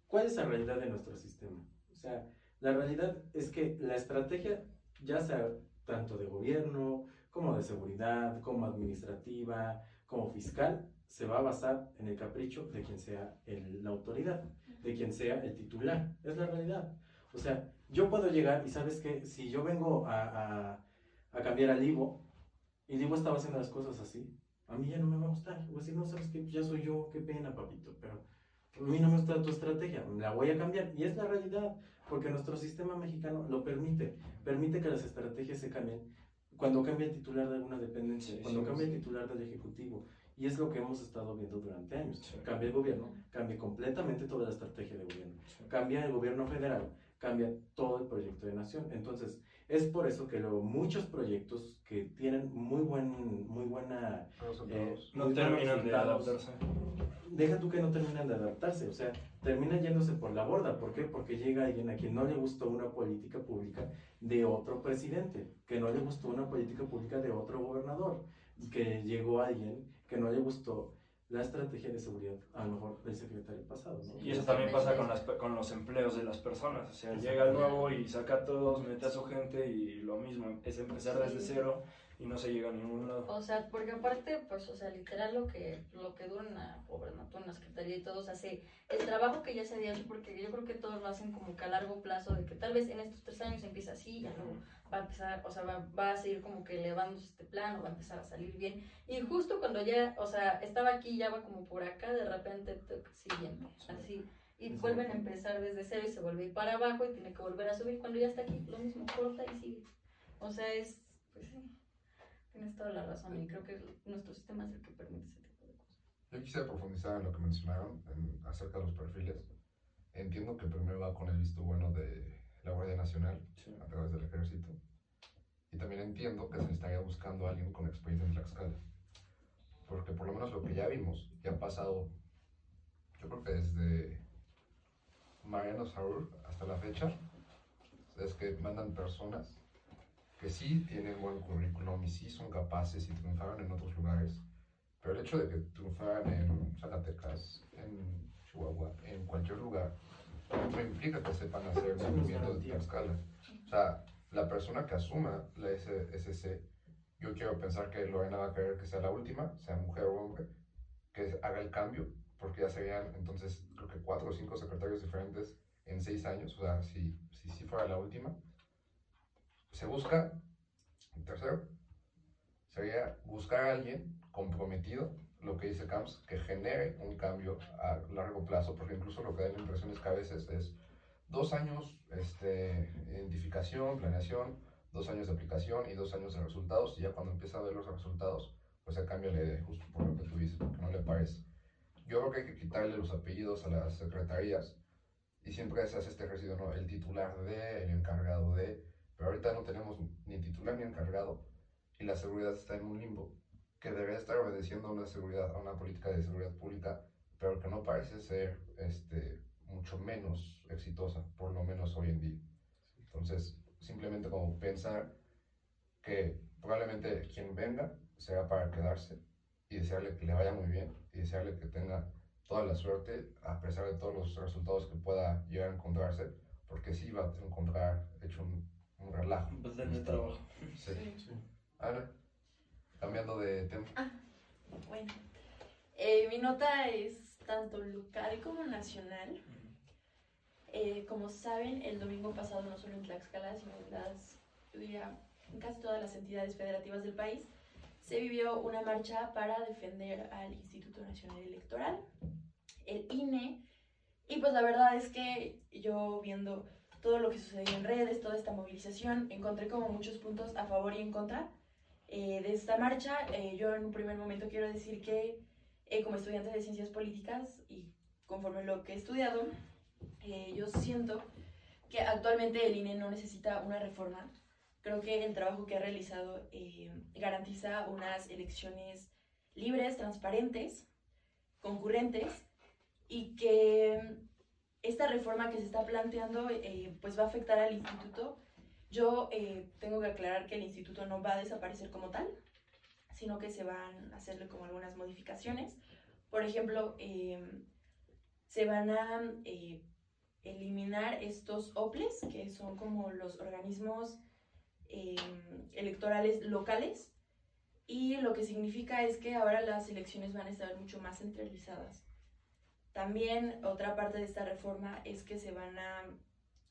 ¿cuál es la realidad de nuestro sistema? O sea, la realidad es que la estrategia, ya sea tanto de gobierno, como de seguridad, como administrativa, como fiscal, se va a basar en el capricho de quien sea el- la autoridad, de quien sea el titular. Es la realidad. O sea, yo puedo llegar y sabes que si yo vengo a, a- a cambiar al Ivo y Ivo estaba haciendo las cosas así, a mí ya no me va a gustar. Voy a decir, no, sabes que ya soy yo, qué pena, papito, pero a mí no me gusta tu estrategia, la voy a cambiar. Y es la realidad, porque nuestro sistema mexicano lo permite, permite que las estrategias se cambien cuando cambia el titular de alguna dependencia, Sí, cuando sí, cambia el sí. titular del Ejecutivo. Y es lo que hemos estado viendo durante años. Cambia el gobierno, cambia completamente toda la estrategia de gobierno. Cambia el gobierno federal, cambia todo el proyecto de nación. Entonces, es por eso que luego muchos proyectos que tienen muy, buen, muy buena... eh, No terminan de adaptarse. deja tú que no terminan de adaptarse, o sea, terminan yéndose por la borda. ¿Por qué? Porque llega alguien a quien no le gustó una política pública de otro presidente, que no le gustó una política pública de otro gobernador, que llegó alguien que no le gustó la estrategia de seguridad, a lo mejor del secretario pasado, ¿no? Y eso también pasa con, las, con los empleos de las personas. O sea, llega el nuevo y saca a todos, mete a su gente y lo mismo, es empezar desde cero y no se llega a ningún lado. O sea, porque aparte, pues, o sea, literal lo que, lo que dura una gobernatura, una secretaría y todo, o sea, el trabajo que ya se había hecho, porque yo creo que todos lo hacen como que a largo plazo, de que tal vez en estos tres años empieza así, ya luego va a empezar, o sea, va, va a seguir como que elevándose este plano, va a empezar a salir bien. Y justo cuando ya, o sea, estaba aquí, ya va como por acá, de repente, toc, siguiente, así. Y vuelven a empezar desde cero y se vuelve para abajo y tiene que volver a subir. Cuando ya está aquí, lo mismo, corta y sigue. O sea, es, pues sí, tienes toda la razón y creo que nuestro sistema es el que permite ese tipo de cosas. Yo quisiera profundizar en lo que mencionaron en- acerca de los perfiles. Entiendo que primero va con el visto bueno de la Guardia Nacional Sí. a través del ejército. Y también entiendo que se estaría buscando a alguien con experiencia en Tlaxcala. Porque por lo menos lo que ya vimos, ya ha pasado, yo creo que desde Mariano Saúl hasta la fecha, es que mandan personas que sí tienen buen currículum y sí son capaces y triunfaron en otros lugares. Pero el hecho de que triunfaran en Zacatecas, en Chihuahua, en cualquier lugar, no implica que sepan hacer el movimiento de. Tlaxcala. O sea, la persona que asuma la SSC, yo quiero pensar que Lorena va a querer que sea la última, sea mujer o hombre, que haga el cambio, porque ya serían entonces creo que cuatro o cinco secretarios diferentes en seis años, o sea, si, si, si fuera la última. Se busca, el tercero, sería buscar a alguien comprometido, lo que dice Camps, que genere un cambio a largo plazo, porque incluso lo que da la impresión es que a veces es dos años este, identificación, planeación, dos años de aplicación y dos años de resultados, y ya cuando empieza a ver los resultados, pues se cambia la idea, justo por lo que tú dices, porque no le parece. Yo creo que hay que quitarle los apellidos a las secretarías, y siempre se hace este ejercicio, ¿no? El titular de, el encargado de, pero ahorita no tenemos ni titular ni encargado, y la seguridad está en un limbo, que debería estar obedeciendo a una, seguridad, a una política de seguridad pública, pero que no parece ser este, mucho menos exitosa, por lo menos hoy en día. Entonces, simplemente como pensar que probablemente quien venga será para quedarse y desearle que le vaya muy bien y desearle que tenga toda la suerte a pesar de todos los resultados que pueda llegar a encontrarse, porque sí va a encontrar hecho un un relajo. Pues denle trabajo. Sí. Ana, cambiando de tema. Bueno, eh, mi nota es tanto local como nacional. Eh, como saben, el domingo pasado, no solo en Tlaxcala, sino en las, yo diría, en casi todas las entidades federativas del país, se vivió una marcha para defender al Instituto Nacional Electoral, el INE, y pues la verdad es que yo viendo todo lo que sucedió en redes, toda esta movilización, encontré como muchos puntos a favor y en contra eh, de esta marcha. Eh, yo en un primer momento quiero decir que eh, como estudiante de ciencias políticas y conforme lo que he estudiado, eh, yo siento que actualmente el INE no necesita una reforma. Creo que el trabajo que ha realizado eh, garantiza unas elecciones libres, transparentes, concurrentes y que esta reforma que se está planteando eh, pues va a afectar al instituto. Yo eh, tengo que aclarar que el instituto no va a desaparecer como tal, sino que se van a hacerle como algunas modificaciones. Por ejemplo, eh, se van a eh, eliminar estos OPLES, que son como los organismos eh, electorales locales, y lo que significa es que ahora las elecciones van a estar mucho más centralizadas. También otra parte de esta reforma es que se van a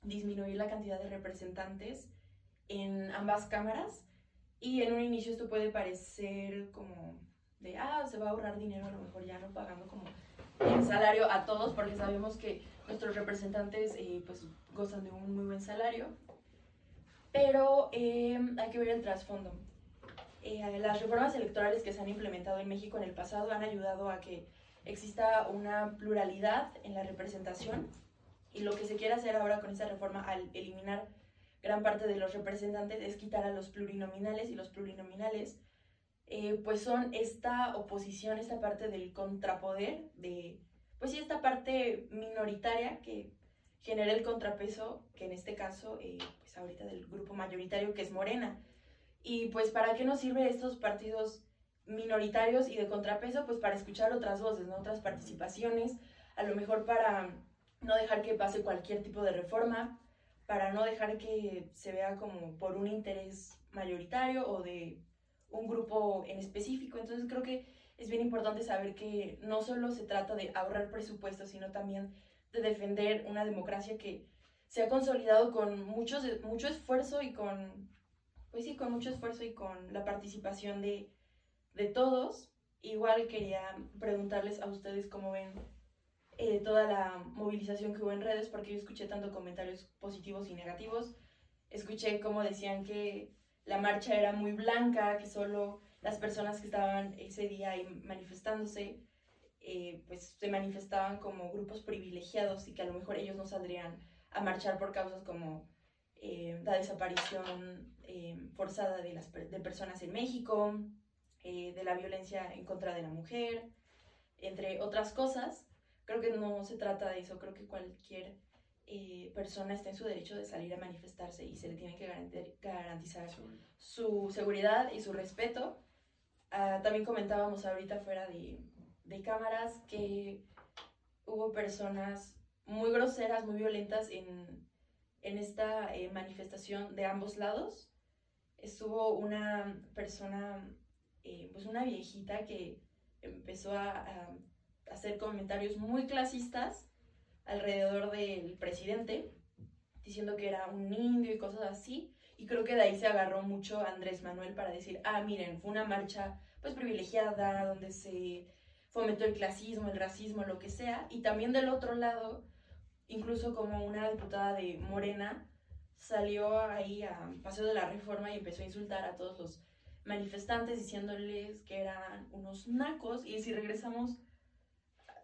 disminuir la cantidad de representantes en ambas cámaras y en un inicio esto puede parecer como de, ah, se va a ahorrar dinero a lo mejor ya no pagando como el salario a todos porque sabemos que nuestros representantes eh, pues gozan de un muy buen salario. Pero eh, hay que ver el trasfondo. Eh, las reformas electorales que se han implementado en México en el pasado han ayudado a que exista una pluralidad en la representación y lo que se quiere hacer ahora con esta reforma al eliminar gran parte de los representantes es quitar a los plurinominales y los plurinominales eh, pues son esta oposición, esta parte del contrapoder, de pues sí, esta parte minoritaria que genera el contrapeso, que en este caso, eh, pues ahorita del grupo mayoritario que es Morena. Y pues ¿para qué nos sirve estos partidos minoritarios y de contrapeso? Pues para escuchar otras voces, ¿no? otras participaciones, a lo mejor para no dejar que pase cualquier tipo de reforma, para no dejar que se vea como por un interés mayoritario o de un grupo en específico. Entonces creo que es bien importante saber que no solo se trata de ahorrar presupuestos, sino también de defender una democracia que se ha consolidado con mucho, mucho esfuerzo y con, pues sí, con mucho esfuerzo y con la participación de, de todos. Igual quería preguntarles a ustedes cómo ven eh, toda la movilización que hubo en redes, porque yo escuché tanto comentarios positivos y negativos. Escuché como decían que la marcha era muy blanca, que solo las personas que estaban ese día ahí manifestándose, eh, pues se manifestaban como grupos privilegiados y que a lo mejor ellos no saldrían a marchar por causas como eh, la desaparición eh, forzada de, las, de personas en México, eh, de la violencia en contra de la mujer, entre otras cosas. Creo que no se trata de eso, creo que cualquier eh, persona está en su derecho de salir a manifestarse y se le tiene que garantizar su seguridad y su respeto. Ah, también comentábamos ahorita fuera de, de cámaras que hubo personas muy groseras, muy violentas en, en esta eh, manifestación de ambos lados. Estuvo una persona, eh, pues una viejita que empezó a, a hacer comentarios muy clasistas alrededor del presidente, diciendo que era un indio y cosas así. Y creo que de ahí se agarró mucho Andrés Manuel para decir, ah, miren, fue una marcha pues privilegiada, donde se fomentó el clasismo, el racismo, lo que sea. Y también del otro lado, incluso como una diputada de Morena salió ahí a Paseo de la Reforma y empezó a insultar a todos los manifestantes diciéndoles que eran unos nacos. Y si regresamos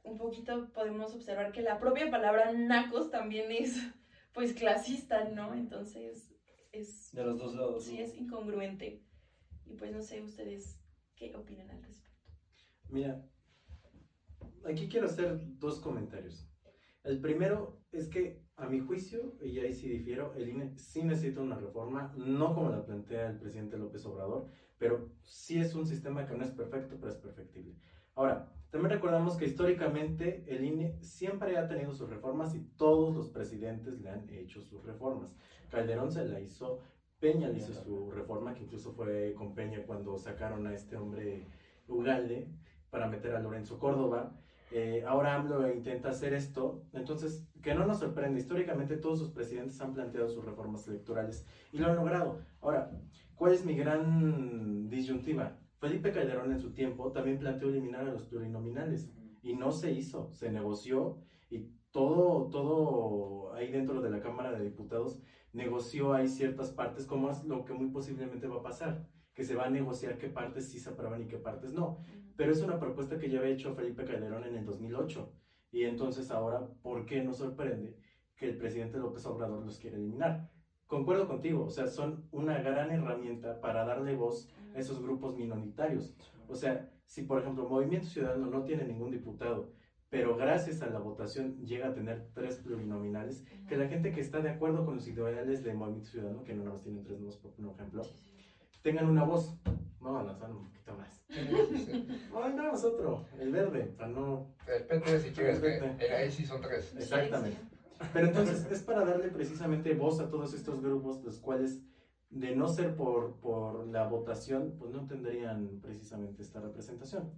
un poquito podemos observar que la propia palabra nacos también es pues clasista, ¿no? Entonces es De los dos lados. sí ¿no? es incongruente. Y pues no sé ustedes qué opinan al respecto. Mira, aquí quiero hacer dos comentarios. El primero es que, a mi juicio, y ahí sí difiero, el INE sí necesita una reforma, no como la plantea el presidente López Obrador, pero sí es un sistema que no es perfecto, pero es perfectible. Ahora, también recordamos que históricamente el INE siempre ha tenido sus reformas y todos los presidentes le han hecho sus reformas. Calderón se la hizo Peña le hizo su reforma, que incluso fue con Peña cuando sacaron a este hombre Ugalde para meter a Lorenzo Córdoba. Eh, ahora AMLO intenta hacer esto, entonces que no nos sorprende, históricamente todos sus presidentes han planteado sus reformas electorales y lo han logrado. Ahora, ¿cuál es mi gran disyuntiva? Felipe Calderón en su tiempo también planteó eliminar a los plurinominales y no se hizo, se negoció y todo, todo ahí dentro de la Cámara de Diputados negoció ahí ciertas partes, como es lo que muy posiblemente va a pasar, que se va a negociar qué partes sí se aprueban y qué partes no. Pero es una propuesta que ya había hecho Felipe Calderón en el 2008. Y entonces ahora, ¿por qué nos sorprende que el presidente López Obrador los quiere eliminar? Concuerdo contigo, o sea, son una gran herramienta para darle voz a esos grupos minoritarios. O sea, si por ejemplo Movimiento Ciudadano no tiene ningún diputado, pero gracias a la votación llega a tener tres plurinominales, que la gente que está de acuerdo con los ideales de Movimiento Ciudadano, que no nada más tienen tres nuevos, por ejemplo, tengan una voz. Vamos a lanzar un poquito más. Ay, no, otro, el verde, para no... El PT, si quieres, eh, ahí sí son tres. Exactamente. Pero entonces es para darle precisamente voz a todos estos grupos, los cuales, de no ser por, por la votación, pues no tendrían precisamente esta representación.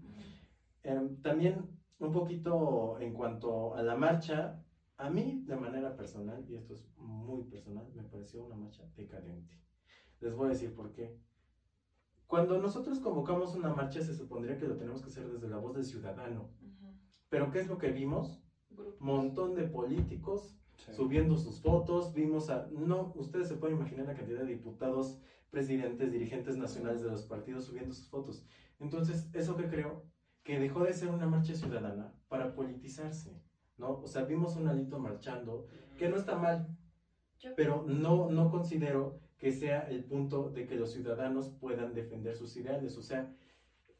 Em, también un poquito en cuanto a la marcha, a mí de manera personal, y esto es muy personal, me pareció una marcha decadente. Les voy a decir por qué. Cuando nosotros convocamos una marcha se supondría que lo tenemos que hacer desde la voz del ciudadano. Pero ¿qué es lo que vimos? Montón de políticos Sí. subiendo sus fotos, vimos a, no, ustedes se pueden imaginar la cantidad de diputados, presidentes, dirigentes nacionales de los partidos subiendo sus fotos. Entonces, ¿eso que creo? Que dejó de ser una marcha ciudadana para politizarse, ¿no? O sea, vimos un alito marchando, que no está mal, pero no, no considero que sea el punto de que los ciudadanos puedan defender sus ideales. O sea,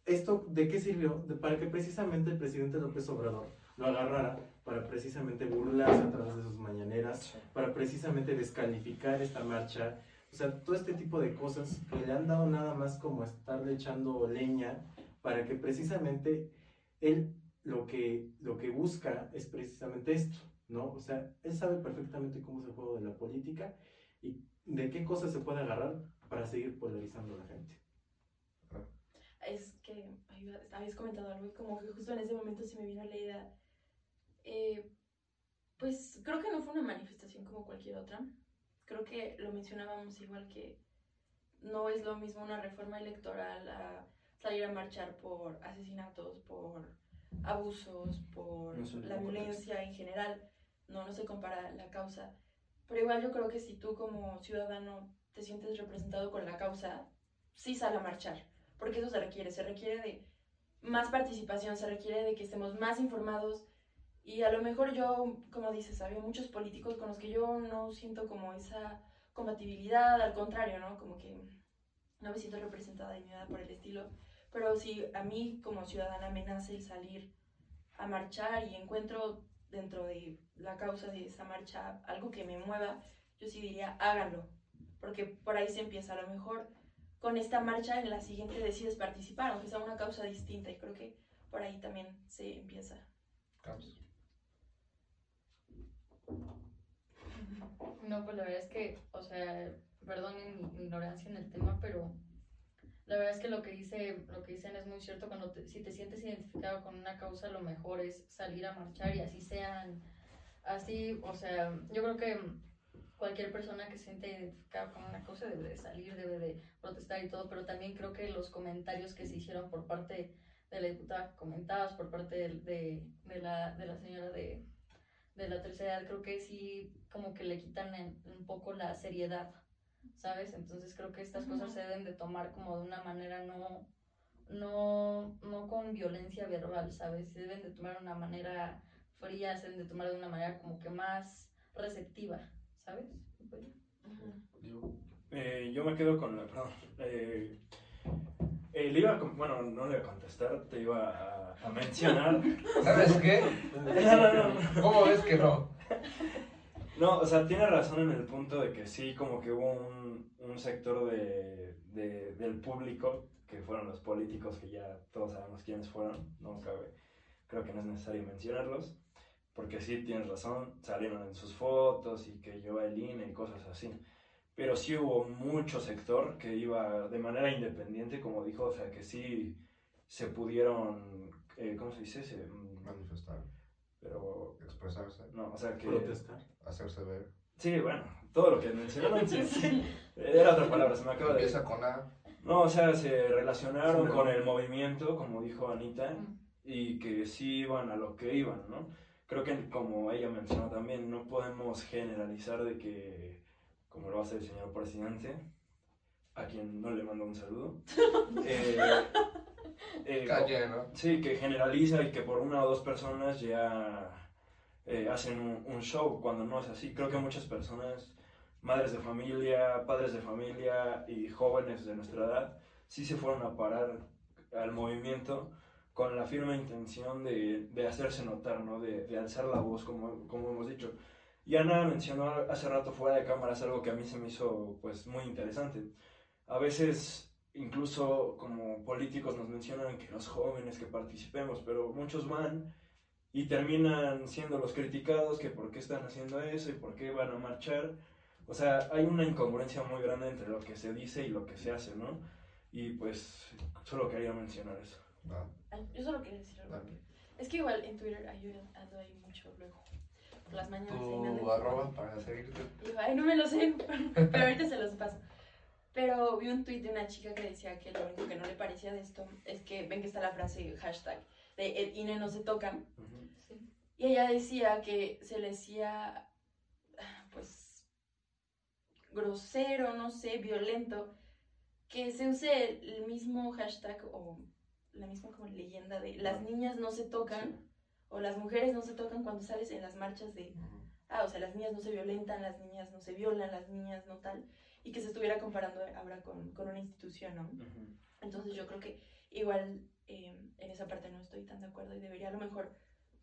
¿esto de qué sirvió? De- para que precisamente el presidente López Obrador lo agarrara para precisamente burlarse a través de sus mañaneras, para precisamente descalificar esta marcha. O sea, todo este tipo de cosas que le han dado nada más como estarle echando leña para que precisamente él lo que, lo que busca es precisamente esto, ¿no? O sea, él sabe perfectamente cómo es el juego de la política y de qué cosas se puede agarrar para seguir polarizando a la gente. Es que habías comentado algo y como que justo en ese momento se me vino la idea. Eh, pues creo que no fue una manifestación como cualquier otra. Creo que lo mencionábamos igual que no es lo mismo una reforma electoral a salir a marchar por asesinatos, por abusos, por No la violencia en general. No, no se compara la causa. Pero igual yo creo que si tú como ciudadano te sientes representado con la causa, sí sal a marchar porque eso se requiere, se requiere de más participación, se requiere de que estemos más informados y a lo mejor yo, como dices, había muchos políticos con los que yo no siento como esa compatibilidad, al contrario, ¿no? Como que no me siento representada ni nada por el estilo, pero si a mí como ciudadana me nace el salir a marchar y encuentro dentro de la causa de esa marcha algo que me mueva, yo sí diría, háganlo, porque por ahí se empieza a lo mejor con esta marcha en la siguiente decides participar, aunque sea una causa distinta, y creo que por ahí también se empieza. Campos. No, pues la verdad es que, o sea, perdonen mi, ignorancia en el tema, pero la verdad es que lo que dice, lo que dicen es muy cierto. Cuando te- si te sientes identificado con una causa, lo mejor es salir a marchar y así sean, así, o sea, yo creo que cualquier persona que se siente identificada con una causa debe de salir, debe de protestar y todo, pero también creo que los comentarios que se hicieron por parte de la diputada que comentabas, por parte de, de, de la, de la señora de, de la tercera edad, creo que sí como que le quitan en- un poco la seriedad, ¿sabes? Entonces creo que estas cosas se deben de tomar como de una manera no, no, no con violencia verbal, ¿sabes? Se deben de tomar de una manera fría, se deben de tomar de una manera como que más receptiva, ¿sabes? Eh, yo me quedo con la. Perdón. Eh, eh, le iba a, bueno, no le iba a contestar, te iba a, a mencionar. ¿Sabes qué? No, no, no. ¿Cómo ves que no? No, o sea, tiene razón en el punto de que sí, como que hubo un, un sector de, de- del público, que fueron los políticos, que ya todos sabemos quiénes fueron, no cabe, creo que no es necesario mencionarlos, porque sí, tienes razón, salieron en sus fotos y que yo el INE y cosas así. Pero sí hubo mucho sector que iba de manera independiente, como dijo, o sea, que sí se pudieron, eh, ¿cómo se dice? Se, mm, Manifestar, pero, expresarse, no, o sea, que... Protestar. hacerse ver. Sí, bueno, todo lo que mencionaron, sí, sí. Era otra palabra, se me acaba de... Empieza con A, No, o sea, se relacionaron Sí, con el movimiento, como dijo Anita, Mm. y que sí iban a lo que iban, ¿no? Creo que como ella mencionó también, no podemos generalizar de que, como lo hace el señor presidente, a quien no le mando un saludo, eh, eh, calle, ¿no? Sí, que generaliza y que por una o dos personas ya eh, hacen un, un show cuando no es así. Creo que muchas personas, madres de familia, padres de familia y jóvenes de nuestra edad, sí se fueron a parar al movimiento con la firme intención de, de hacerse notar, ¿no? de, de alzar la voz, como, como hemos dicho. Y Ana mencionó hace rato fuera de cámaras algo que a mí se me hizo pues muy interesante. A veces incluso como políticos nos mencionan que los jóvenes que participemos, pero muchos van y terminan siendo los criticados, que por qué están haciendo eso y por qué van a marchar. O sea, hay una incongruencia muy grande entre lo que se dice y lo que se hace, ¿no? Y pues solo quería mencionar eso. Ay, Yo solo quería decir algo. Es que igual en Twitter ay, yo ando ahí mucho luego. Por las mañanas. Tu arroba para seguirte. Y ay, no me lo sé, pero ahorita se los paso. Pero vi un tweet de una chica que decía que lo único que no le parecía de esto es que ven que está la frase hashtag de el INE no se tocan. Ujú. Sí. Y ella decía que se le decía, pues, grosero, no sé, violento, que se use el mismo hashtag o la misma como leyenda de las niñas no se tocan o las mujeres no se tocan cuando sales en las marchas de ah, o sea, las niñas no se violentan, las niñas no se violan, las niñas no tal, y que se estuviera comparando ahora con, con una institución, ¿no? Entonces yo creo que igual eh, en esa parte no estoy tan de acuerdo y debería a lo mejor,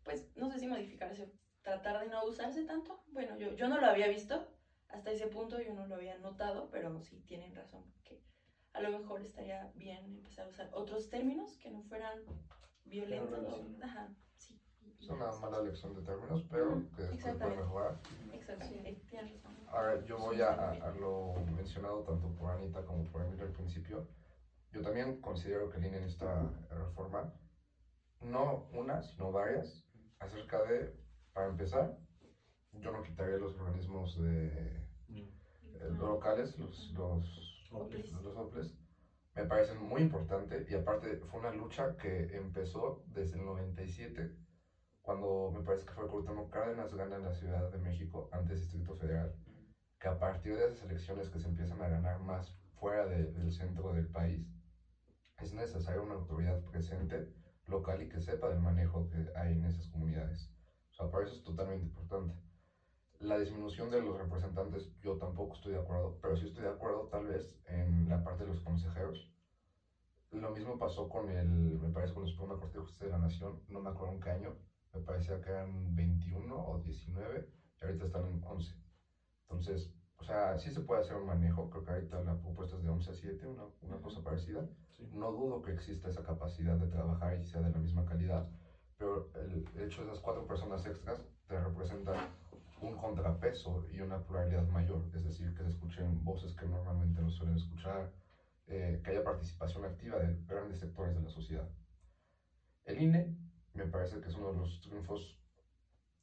pues, no sé si modificarse, tratar de no usarse tanto. Bueno, yo, yo no lo había visto, hasta ese punto yo no lo había notado, pero sí tienen razón, que a lo mejor estaría bien empezar a usar otros términos que no fueran violentos. Ajá, Es una mala elección de términos, pero que después puede mejorar. Exactamente, tienes razón. Ahora, yo voy a, a- lo mencionado tanto por Anita como por Emilio al principio. Yo también considero que el INE necesita reformar, no una, sino varias, acerca de, para empezar, yo no quitaría los organismos de, eh, locales, los, los, Oples. los OPLES, me parecen muy importante y aparte fue una lucha que empezó desde el 97, cuando me parece que fue Cuauhtémoc Cárdenas gana en la Ciudad de México ante el Distrito Federal, que a partir de esas elecciones que se empiezan a ganar más fuera de- del centro del país, es necesaria una autoridad presente local y que sepa del manejo que hay en esas comunidades. O sea, para eso es totalmente importante. La disminución de los representantes, yo tampoco estoy de acuerdo, pero sí estoy de acuerdo tal vez en la parte de los consejeros. Lo mismo pasó con el, me parece, con la Suprema Corte de Justicia de la Nación, no me acuerdo en qué año, me parecía que eran 21 o 19 y ahorita están en 11. Entonces, o sea, sí se puede hacer un manejo, creo que ahorita la propuesta es de 11 a 7, una, una cosa parecida. Sí. No dudo que exista esa capacidad de trabajar y sea de la misma calidad, pero el hecho de esas cuatro personas extras te representan un contrapeso y una pluralidad mayor, es decir, que se escuchen voces que normalmente no suelen escuchar, eh, que haya participación activa de grandes sectores de la sociedad. El INE me parece que es uno de los triunfos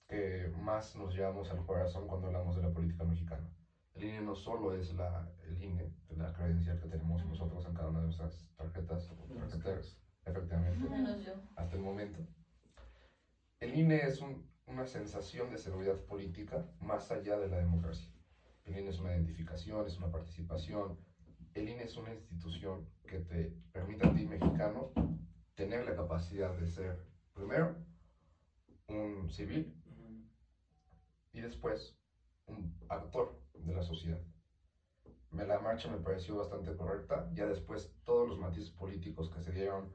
que más nos llevamos al corazón cuando hablamos de la política mexicana. El INE no solo es la, el INE, la credencial que tenemos nosotros en cada una de nuestras tarjetas, o tarjeteras, efectivamente, hasta el momento. El INE es un- una sensación de seguridad política más allá de la democracia. El INE es una identificación, es una participación. El INE es una institución que te permite a ti, mexicano, tener la capacidad de ser, primero, un civil y después un actor de la sociedad. Me- La marcha me pareció bastante correcta. Ya después todos los matices políticos que se dieron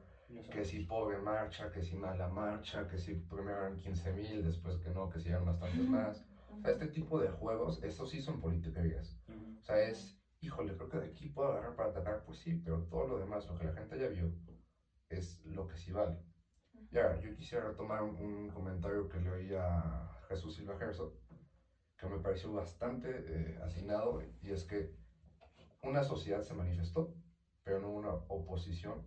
que si pobre marcha, que si mala marcha, que si primero eran 15 mil, después que no, que si eran bastantes más. O sea, este tipo de juegos, estos sí son politiquerías. O sea, es, híjole, creo que de aquí puedo agarrar para atacar, pues sí, pero todo lo demás, lo que la gente ya vio, es lo que sí vale. Y ahora, yo quisiera retomar un, un comentario que le oí a Jesús Silva Herzog, que me pareció bastante eh, atinado, y es que una sociedad se manifestó, pero no una oposición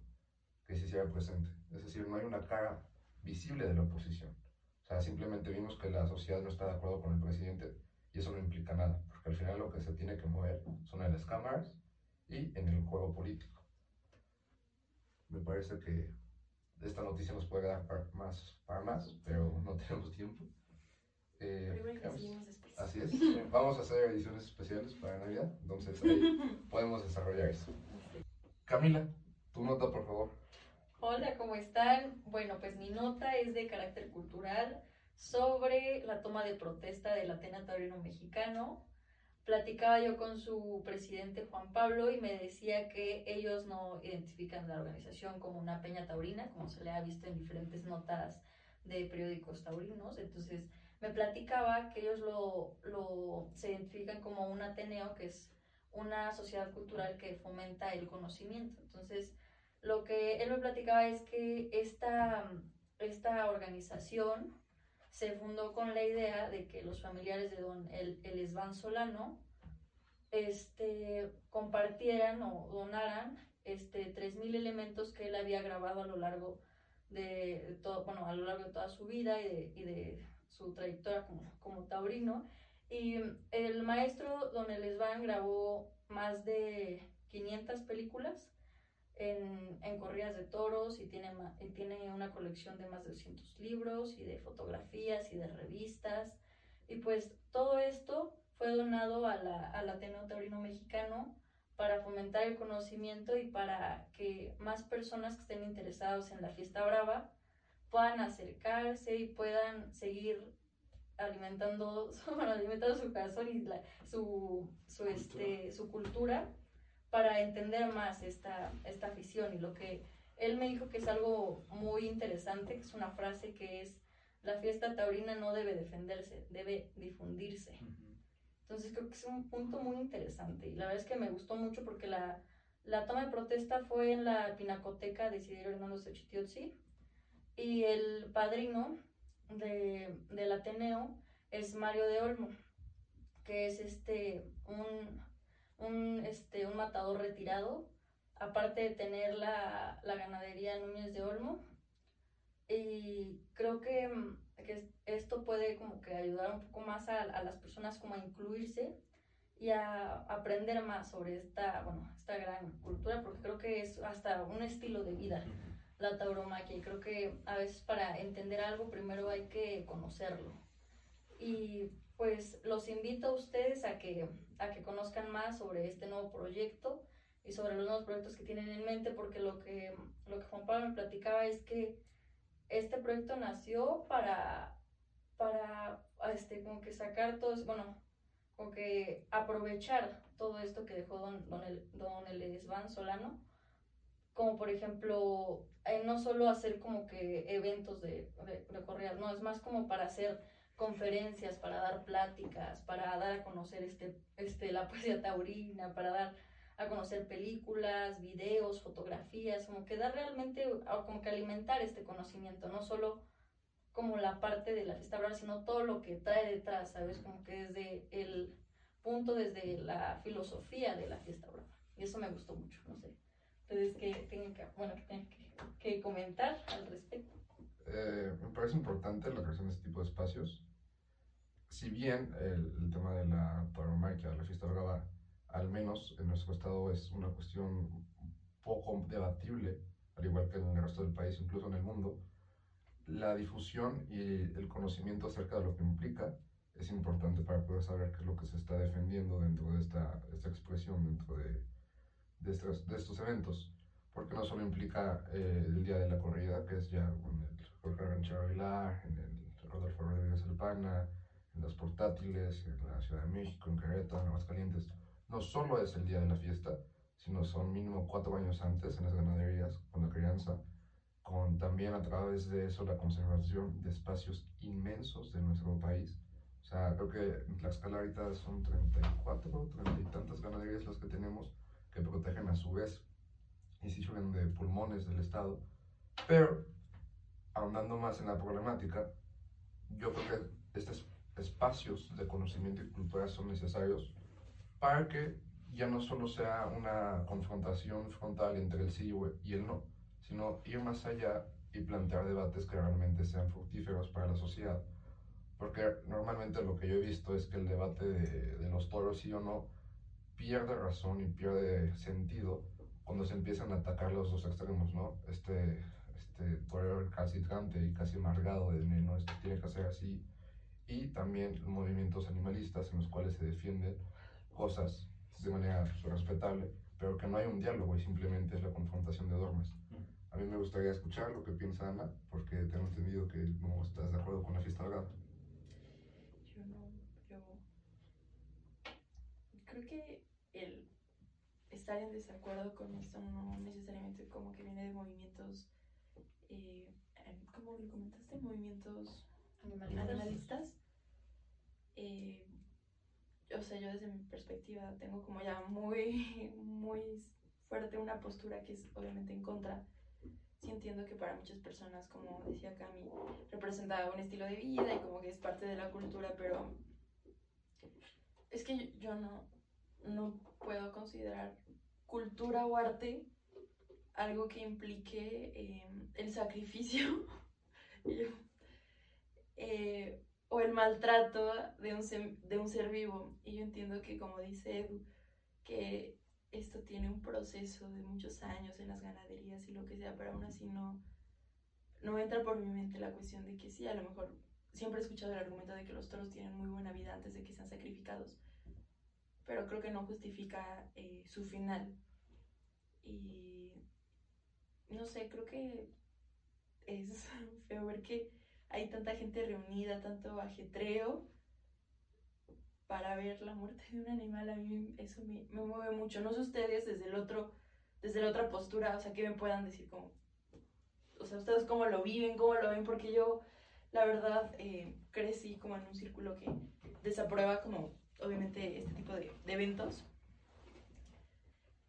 que se hiciera presente. Es decir, no hay una cara visible de la oposición. O sea, simplemente vimos que la sociedad no está de acuerdo con el presidente y eso no implica nada, porque al final lo que se tiene que mover son en las cámaras y en el juego político. Me parece que esta noticia nos puede dar para más, para más pero no tenemos tiempo. Eh. Así es. Vamos a hacer ediciones especiales para Navidad, entonces ahí podemos desarrollar eso. Camila, tu nota, por favor. Hola, ¿cómo están? Bueno, pues mi nota es de carácter cultural sobre la toma de protesta del Atena Taurino Mexicano. Platicaba yo con su presidente Juan Pablo y me decía que ellos no identifican la organización como una peña taurina, como se le ha visto en diferentes notas de periódicos taurinos. Entonces me platicaba que ellos lo, lo se identifican como un Ateneo, que es una sociedad cultural que fomenta el conocimiento. Entonces, lo que él me platicaba es que esta, esta organización se fundó con la idea de que los familiares de don El, el Solano este, compartieran o donaran este, 3.000 elementos que él había grabado a lo largo de todo, bueno, a lo largo de toda su vida y de, y de su trayectoria como, como taurino. Y el maestro Don Elesban grabó más de 500 películas en, en corridas de toros y tiene, y tiene una colección de más de 200 libros y de fotografías y de revistas. Y pues todo esto fue donado a la, al Ateneo Taurino Mexicano para fomentar el conocimiento y para que más personas que estén interesados en la fiesta brava puedan acercarse y puedan seguir alimentando, alimentando su corazón y la- su, su, este, su cultura para entender más esta, esta afición. Y lo que él me dijo que es algo muy interesante, que es una frase que es, la fiesta taurina no debe defenderse, debe difundirse. Entonces creo que es un punto muy interesante y la verdad es que me gustó mucho porque la, la toma de protesta fue en la pinacoteca de Isidro Hernández de Chitiotzi y el padrino de, del Ateneo es Mario de Olmo, que es este un, un, este, un matador retirado, aparte de tener la, la ganadería Núñez de Olmo. Y creo que, que es- esto puede como que ayudar un poco más a, a las personas como a incluirse y a aprender más sobre esta, bueno, esta gran cultura, porque creo que es hasta un estilo de vida la tauromaquia y creo que a veces para entender algo primero hay que conocerlo. Y pues los invito a ustedes a que, a que conozcan más sobre este nuevo proyecto y sobre los nuevos proyectos que tienen en mente, porque lo que, lo que Juan Pablo me platicaba es que este proyecto nació para, para este, como que sacar todo, bueno, como que aprovechar todo esto que dejó don, don, el, don Elesban Solano, como por ejemplo, eh, no solo hacer como que eventos de, de, de corridas, no, es más como para hacer conferencias, para dar pláticas, para dar a conocer este, este, la poesía taurina, para dar a conocer películas, videos, fotografías, como que dar realmente, como que alimentar este conocimiento, no solo como la parte de la fiesta brava, sino todo lo que trae detrás, ¿sabes? Como que desde el punto, desde la filosofía de la fiesta brava. Y eso me gustó mucho, no sé. Entonces, que tengan que, bueno, que, que comentar al respecto. Eh, me parece importante la creación de este tipo de espacios. Si bien el, el tema de la tauromaquia, la fiesta brava, al menos en nuestro estado es una cuestión poco debatible, al igual que en el resto del país, incluso en el mundo, la difusión y el conocimiento acerca de lo que implica es importante para poder saber qué es lo que se está defendiendo dentro de esta, esta expresión, dentro de, de, estos, de estos eventos porque no solo implica eh, el día de la corrida, que es ya en el Jorge Aguilar, en el Rodolfo Rodríguez Alpana, en los portátiles, en la Ciudad de México, en Querétaro, en Aguascalientes. No solo es el día de la fiesta, sino son mínimo cuatro años antes en las ganaderías, con la crianza, con también a través de eso la conservación de espacios inmensos de nuestro país. O sea, creo que en Tlaxcala ahorita son 34, 30 y tantas ganaderías las que tenemos que protegen a su vez y sirven de pulmones del Estado. Pero, ahondando más en la problemática, yo creo que estos espacios de conocimiento y cultura son necesarios para que ya no solo sea una confrontación frontal entre el sí y el no, sino ir más allá y plantear debates que realmente sean fructíferos para la sociedad. Porque normalmente lo que yo he visto es que el debate de, de los toros sí o no pierde razón y pierde sentido cuando se empiezan a atacar los dos extremos, ¿no? Este, este torero calcitrante y casi amargado de no, esto tiene que ser así. Y también movimientos animalistas en los cuales se defienden cosas de manera respetable, pero que no hay un diálogo y simplemente es la confrontación de dormes. A mí me gustaría escuchar lo que piensa Ana, porque tengo entendido que no estás de acuerdo con la fiesta del gato. Yo no, yo creo que el estar en desacuerdo con esto no necesariamente como que viene de movimientos, eh, como le comentaste, movimientos Animalistas. Eh, o sea, yo desde mi perspectiva tengo como ya muy, muy fuerte una postura que es obviamente en contra. Sí entiendo que para muchas personas, como decía Cami, representa un estilo de vida y como que es parte de la cultura, pero es que yo, yo no, no puedo considerar cultura o arte algo que implique eh, el sacrificio eh, o el maltrato de un, ser, de un ser vivo. Y yo entiendo que, como dice Edu, que esto tiene un proceso de muchos años en las ganaderías y lo que sea, pero aún así no, no entra por mi mente la cuestión de que sí, a lo mejor siempre he escuchado el argumento de que los toros tienen muy buena vida antes de que sean sacrificados, pero creo que no justifica eh, su final. Y no sé, creo que es feo ver que hay tanta gente reunida, tanto ajetreo para ver la muerte de un animal. A mí eso me, mueve mucho. No sé ustedes desde el otro, desde la otra postura, o sea, que me puedan decir como, o sea, ustedes cómo lo viven, cómo lo ven, porque yo, la verdad, eh, crecí como en un círculo que desaprueba como, obviamente, este tipo de, de eventos.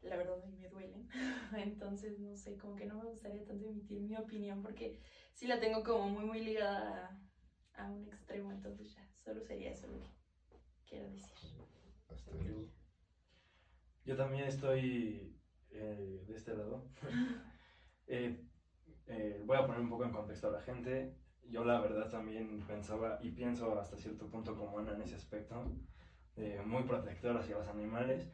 La verdad, a mí me duelen. Entonces, no sé, como que no me gustaría tanto emitir mi opinión porque sí la tengo como muy, muy ligada a, a un extremo. Entonces, ya, solo sería eso lo que quiero decir. Hasta luego. Yo también estoy eh, de este lado. Eh, eh, voy a poner un poco en contexto a la gente. Yo la verdad también pensaba y pienso hasta cierto punto como Ana en ese aspecto, eh, muy protector hacia los animales.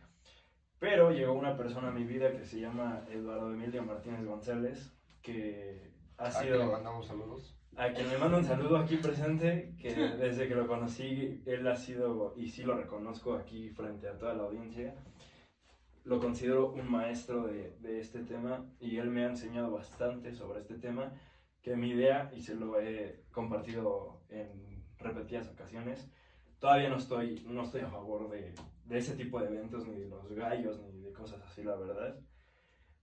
Pero llegó una persona a mi vida que se llama Eduardo Emilio Martínez González, que ha ¿A quién sido... le mandamos saludos? A quien le mando un saludo aquí presente, que desde que lo conocí, él ha sido, y sí lo reconozco aquí frente a toda la audiencia, lo considero un maestro de, de este tema y él me ha enseñado bastante sobre este tema, que mi idea, y se lo he compartido en repetidas ocasiones, todavía no estoy, no estoy a favor de, de ese tipo de eventos, ni de los gallos, ni de cosas así, la verdad.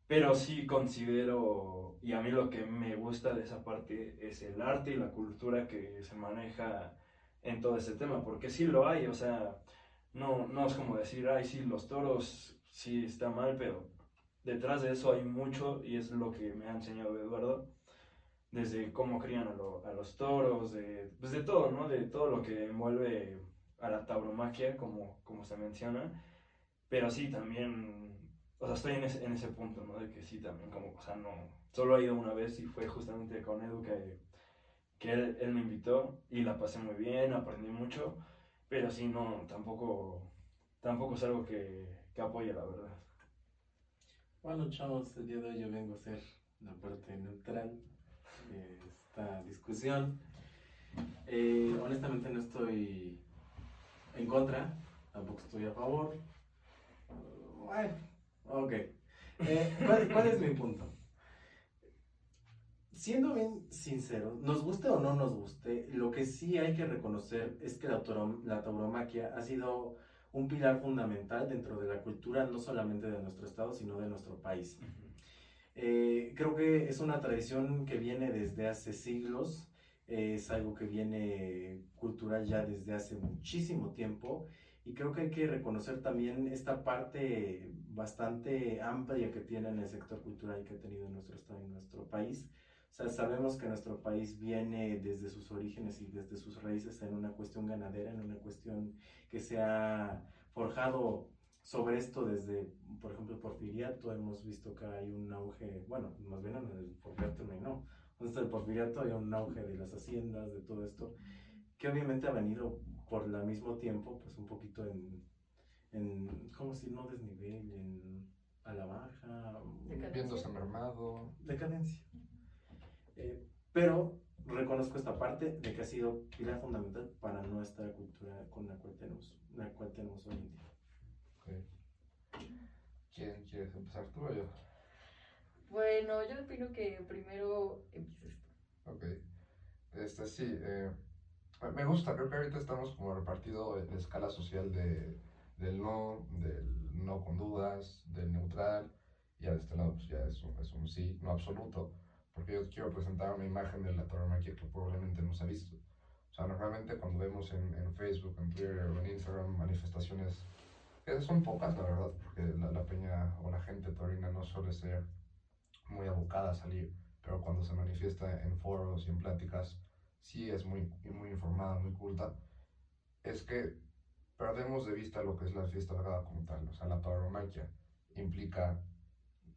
Pero sí considero, y a mí lo que me gusta de esa parte es el arte y la cultura que se maneja en todo ese tema, porque sí lo hay, o sea, no, no es como decir, ay, sí, los toros sí está mal, pero detrás de eso hay mucho y es lo que me ha enseñado Eduardo, desde cómo crían a, lo- a los toros, de, pues de todo, ¿no? De todo lo que envuelve a la tauromaquia, como, como se menciona, pero sí también, o sea, estoy en ese, punto, ¿no? De que sí también, como, o sea, no, solo he ido una vez y fue justamente con Edu que, que él, él me invitó y la pasé muy bien, aprendí mucho, pero sí, no, tampoco, tampoco es algo que, que apoye, la verdad. Bueno, chavos, el día de hoy yo vengo a ser la parte neutral de esta discusión. Eh, honestamente no estoy en contra, tampoco estoy a favor. Bueno, ok. Eh, ¿cuál, cuál es mi punto? Siendo bien sincero, nos guste o no nos guste, lo que sí hay que reconocer es que la tauromaquia ha sido un pilar fundamental dentro de la cultura, no solamente de nuestro estado, sino de nuestro país. Eh, creo que es una tradición que viene desde hace siglos, eh, es algo que viene cultural ya desde hace muchísimo tiempo y creo que hay que reconocer también esta parte bastante amplia que tiene en el sector cultural que ha tenido nuestro estado y nuestro país. O sea, sabemos que nuestro país viene desde sus orígenes y desde sus raíces en una cuestión ganadera, en una cuestión que se ha forjado sobre esto desde, por ejemplo, Porfiriato, hemos visto que hay un auge, bueno, más bien en el Porfiriato no, desde el Porfiriato hay un auge de las haciendas, de todo esto, que obviamente ha venido por el mismo tiempo, pues un poquito en, en ¿cómo decir? No desnivel, en a la baja, Viéndose mermado. decadencia. Eh, pero reconozco esta parte de que ha sido pilar fundamental para nuestra cultura con la cual tenemos, la cual tenemos hoy en día. ¿Quién quieres empezar tú o yo? Bueno, yo opino que primero empieces tú. Ok. Este sí, eh, me gusta, creo que ahorita estamos como repartido en la escala social de, del no, del no con dudas, del neutral, y de este lado pues ya es un, es un sí, no absoluto, porque yo quiero presentar una imagen de la tauromaquia que probablemente no se ha visto. O sea, normalmente cuando vemos en, en Facebook, en Twitter o en Instagram manifestaciones, que son pocas la verdad, porque la, la peña o la gente taurina no suele ser muy abocada a salir, pero cuando se manifiesta en foros y en pláticas, sí es muy, muy informada, muy culta, es que perdemos de vista lo que es la fiesta brava como tal. O sea, la tauromaquia implica,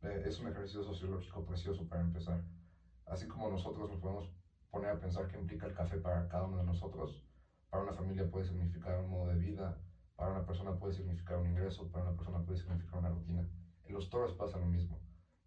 eh, es un ejercicio sociológico precioso para empezar. Así como nosotros nos podemos poner a pensar qué implica el café para cada uno de nosotros, para una familia puede significar un modo de vida, para una persona puede significar un ingreso, para una persona puede significar una rutina. En los toros pasa lo mismo.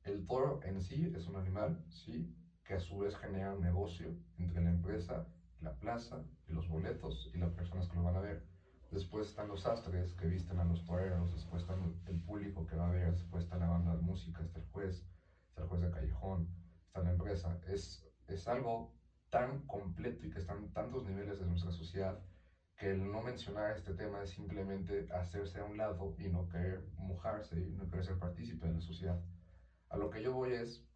El toro en sí es un animal, sí, que a su vez genera un negocio entre la empresa, la plaza, y los boletos y las personas que lo van a ver. Después están los astres que visten a los toreros, después está el público que va a ver, después está la banda de música, está el juez, está el juez de callejón, está la empresa. Es, es algo tan completo y que están tantos niveles de nuestra sociedad que el no mencionar este tema es simplemente hacerse a un lado y no querer mojarse y no querer ser partícipe de la sociedad. A lo que yo voy es,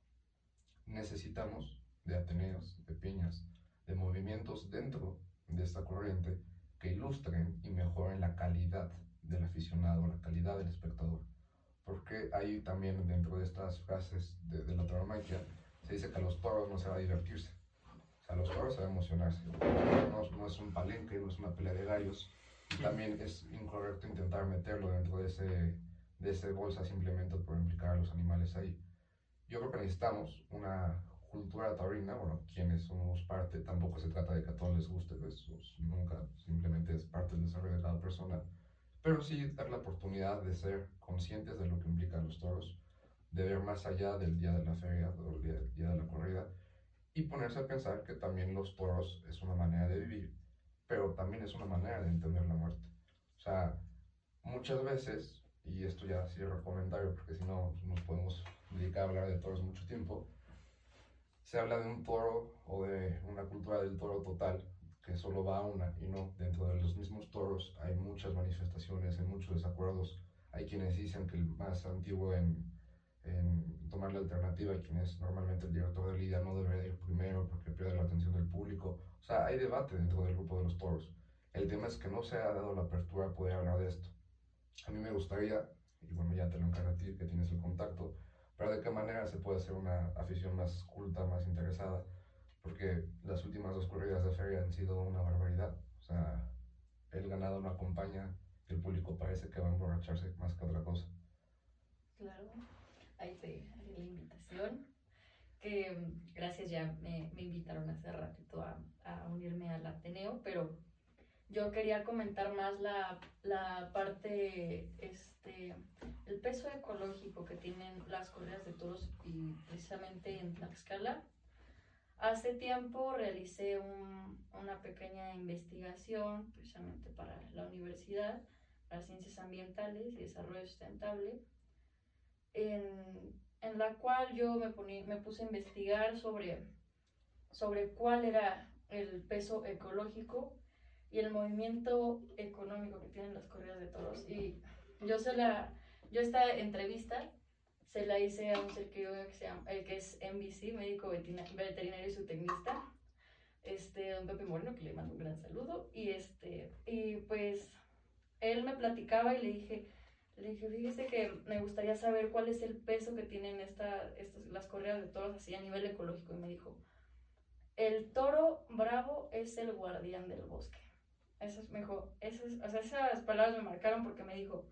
necesitamos de ateneos, de piñas, de movimientos dentro de esta corriente que ilustren y mejoren la calidad del aficionado, la calidad del espectador. Porque ahí también dentro de estas frases de, de la tauromaquia se dice que a los toros no se va a divertirse. O sea, a los toros se va a emocionarse. No, no es un palenque, no es una pelea de gallos. Y también es incorrecto intentar meterlo dentro de ese, de ese bolsa simplemente por implicar a los animales ahí. Yo creo que necesitamos una cultura taurina, bueno, quienes somos parte, tampoco se trata de que a todos les guste, pues, nunca, simplemente es parte del desarrollo de cada persona, pero sí dar la oportunidad de ser conscientes de lo que implican los toros, de ver más allá del día de la feria o el día, de la corrida y ponerse a pensar que también los toros es una manera de vivir, pero también es una manera de entender la muerte. O sea, muchas veces, y esto ya cierro comentario porque si no nos podemos dedicar a hablar de toros mucho tiempo, se habla de un toro o de una cultura del toro total, que solo va a una y no. Dentro de los mismos toros hay muchas manifestaciones, hay muchos desacuerdos. Hay quienes dicen que el más antiguo en, en tomar la alternativa, quien es normalmente el director de lidia, no debería ir primero porque pierde la atención del público. O sea, hay debate dentro del grupo de los toros. El tema es que no se ha dado la apertura a poder hablar de esto. A mí me gustaría, y bueno, ya te lo encargo a ti que tienes el contacto, pero de qué manera se puede hacer una afición más culta, más interesada, porque las últimas dos corridas de feria han sido una barbaridad. O sea, el ganado no acompaña, el público parece que va a emborracharse más que otra cosa. Claro, ahí te haré la invitación. Que gracias, ya me, me invitaron hace ratito a unirme al Ateneo, pero yo quería comentar más la, la parte, este, el peso ecológico que tienen las corridas de toros y precisamente en Tlaxcala. Hace tiempo realicé un- una pequeña investigación precisamente para la universidad, para ciencias ambientales y desarrollo sustentable, en, en la cual yo me, poní- me puse a investigar sobre, sobre cuál era el peso ecológico y el movimiento económico que tienen las corridas de toros. Y yo se la, yo esta entrevista se la hice a un ser que, se el que es MBC, médico veterina- veterinario y zootecnista, este, don Pepe Moreno, que le mando un gran saludo. Y, este, y pues él me platicaba y le dije, le dije, fíjese que me gustaría saber cuál es el peso que tienen esta, estas, las corridas de toros así a nivel ecológico. Y me dijo, el toro bravo es el guardián del bosque. Eso es mejor. Eso es, o sea, esas palabras me marcaron porque me dijo,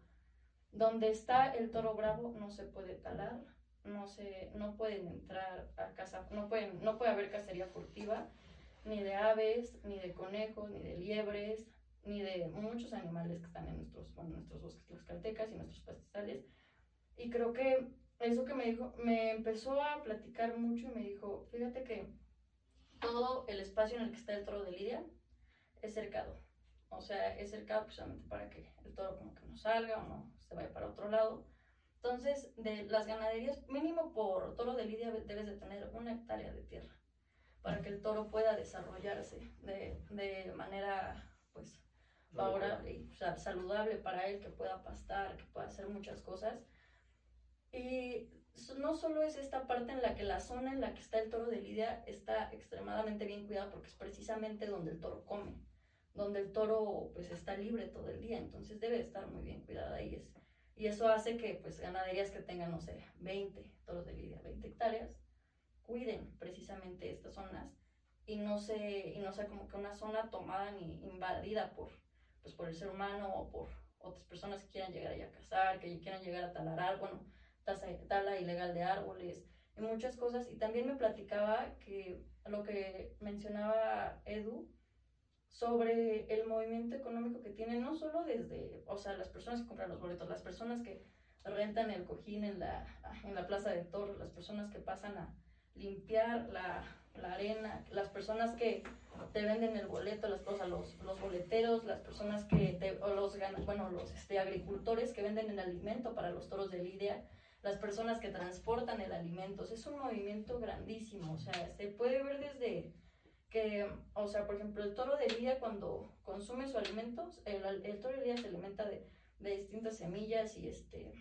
donde está el toro bravo no se puede talar, no se, no pueden entrar a casa, no pueden, no puede haber cacería furtiva, ni de aves, ni de conejos, ni de liebres, ni de muchos animales que están en nuestros, bueno, nuestros bosques tlaxcaltecas y nuestros pastizales. Y creo que eso que me dijo, me empezó a platicar mucho y me dijo, fíjate que todo el espacio en el que está el toro de Lidia es cercado. O sea, es cercado precisamente para que el toro como que no salga o no se vaya para otro lado. Entonces, de las ganaderías, mínimo por toro de lidia debes de tener una hectárea de tierra para que el toro pueda desarrollarse de, de manera, pues, favorable y o sea, saludable para él, que pueda pastar, que pueda hacer muchas cosas. Y no solo es esta parte en la que la zona en la que está el toro de lidia está extremadamente bien cuidada porque es precisamente donde el toro come, donde el toro pues está libre todo el día, entonces debe estar muy bien cuidada y, es, y eso hace que pues ganaderías que tengan, no sé, 20 toros de lidia, 20 hectáreas, cuiden precisamente estas zonas y no, se, y no sea como que una zona tomada ni invadida por, pues, por el ser humano o por otras personas que quieran llegar ahí a cazar, que quieran llegar a talar, bueno, tala ilegal de árboles y muchas cosas. Y también me platicaba que lo que mencionaba Edu sobre el movimiento económico que tiene, no solo desde, o sea, las personas que compran los boletos, las personas que rentan el cojín en la, en la plaza de toros, las personas que pasan a limpiar la, la arena, las personas que te venden el boleto, las cosas, los, los boleteros, las personas que te, o los, bueno, los este, agricultores que venden el alimento para los toros de Lidia, las personas que transportan el alimento. Es un movimiento grandísimo, o sea, se puede ver desde que, o sea, por ejemplo, el toro de Lidia cuando consume sus alimentos, el, toro de Lidia se alimenta de, de, distintas semillas y, este,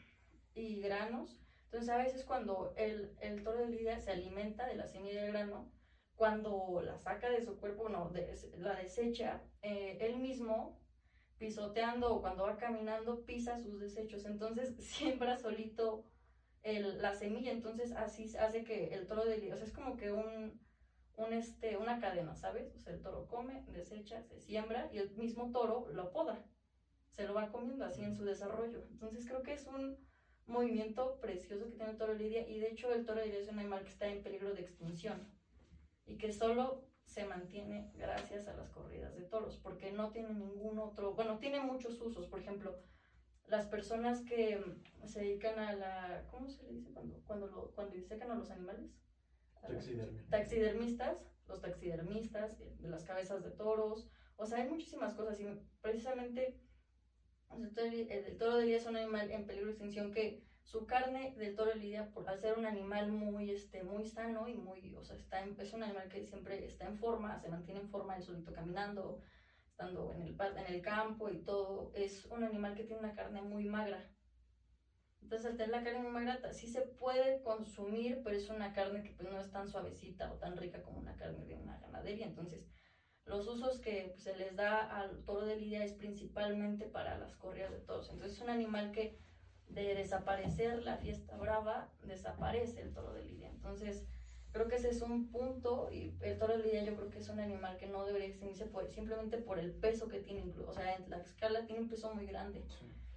y granos. Entonces, a veces cuando el, el toro de Lidia se alimenta de la semilla de grano, cuando la saca de su cuerpo, no, de, la desecha, eh, él mismo pisoteando o cuando va caminando pisa sus desechos, entonces siembra solito el, la semilla, entonces así hace que el toro de o sea, es como que un, un este, una cadena, ¿sabes? O sea, el toro come, desecha, se siembra y el mismo toro lo poda, se lo va comiendo así en su desarrollo. Entonces creo que es un movimiento precioso que tiene el toro lidia y de hecho el toro lidia es un animal que está en peligro de extinción y que solo se mantiene gracias a las corridas de toros, porque no tiene ningún otro, bueno, tiene muchos usos, por ejemplo, las personas que se dedican a la, ¿cómo se le dice cuando, cuando, lo, cuando disecan a los animales? Taxidermistas, los taxidermistas, de las cabezas de toros, o sea, hay muchísimas cosas y precisamente el, toro de día es un animal en peligro de extinción que su carne del toro de lidia, por, al ser un animal muy, este, muy sano y muy, o sea, está es un animal que siempre está en forma, se mantiene en forma, el solito caminando, estando en el, en el campo y todo, es un animal que tiene una carne muy magra. Entonces, al tener la carne muy magra, sí se puede consumir, pero es una carne que pues, no es tan suavecita o tan rica como una carne de una ganadería. Entonces, los usos que pues, se les da al toro de lidia es principalmente para las corridas de toros. Entonces, es un animal que de desaparecer la fiesta brava, desaparece el toro de lidia. Entonces, creo que ese es un punto y el toro de lidia yo creo que es un animal que no debería extinguirse por, simplemente por el peso que tiene, o sea, en la escala tiene un peso muy grande.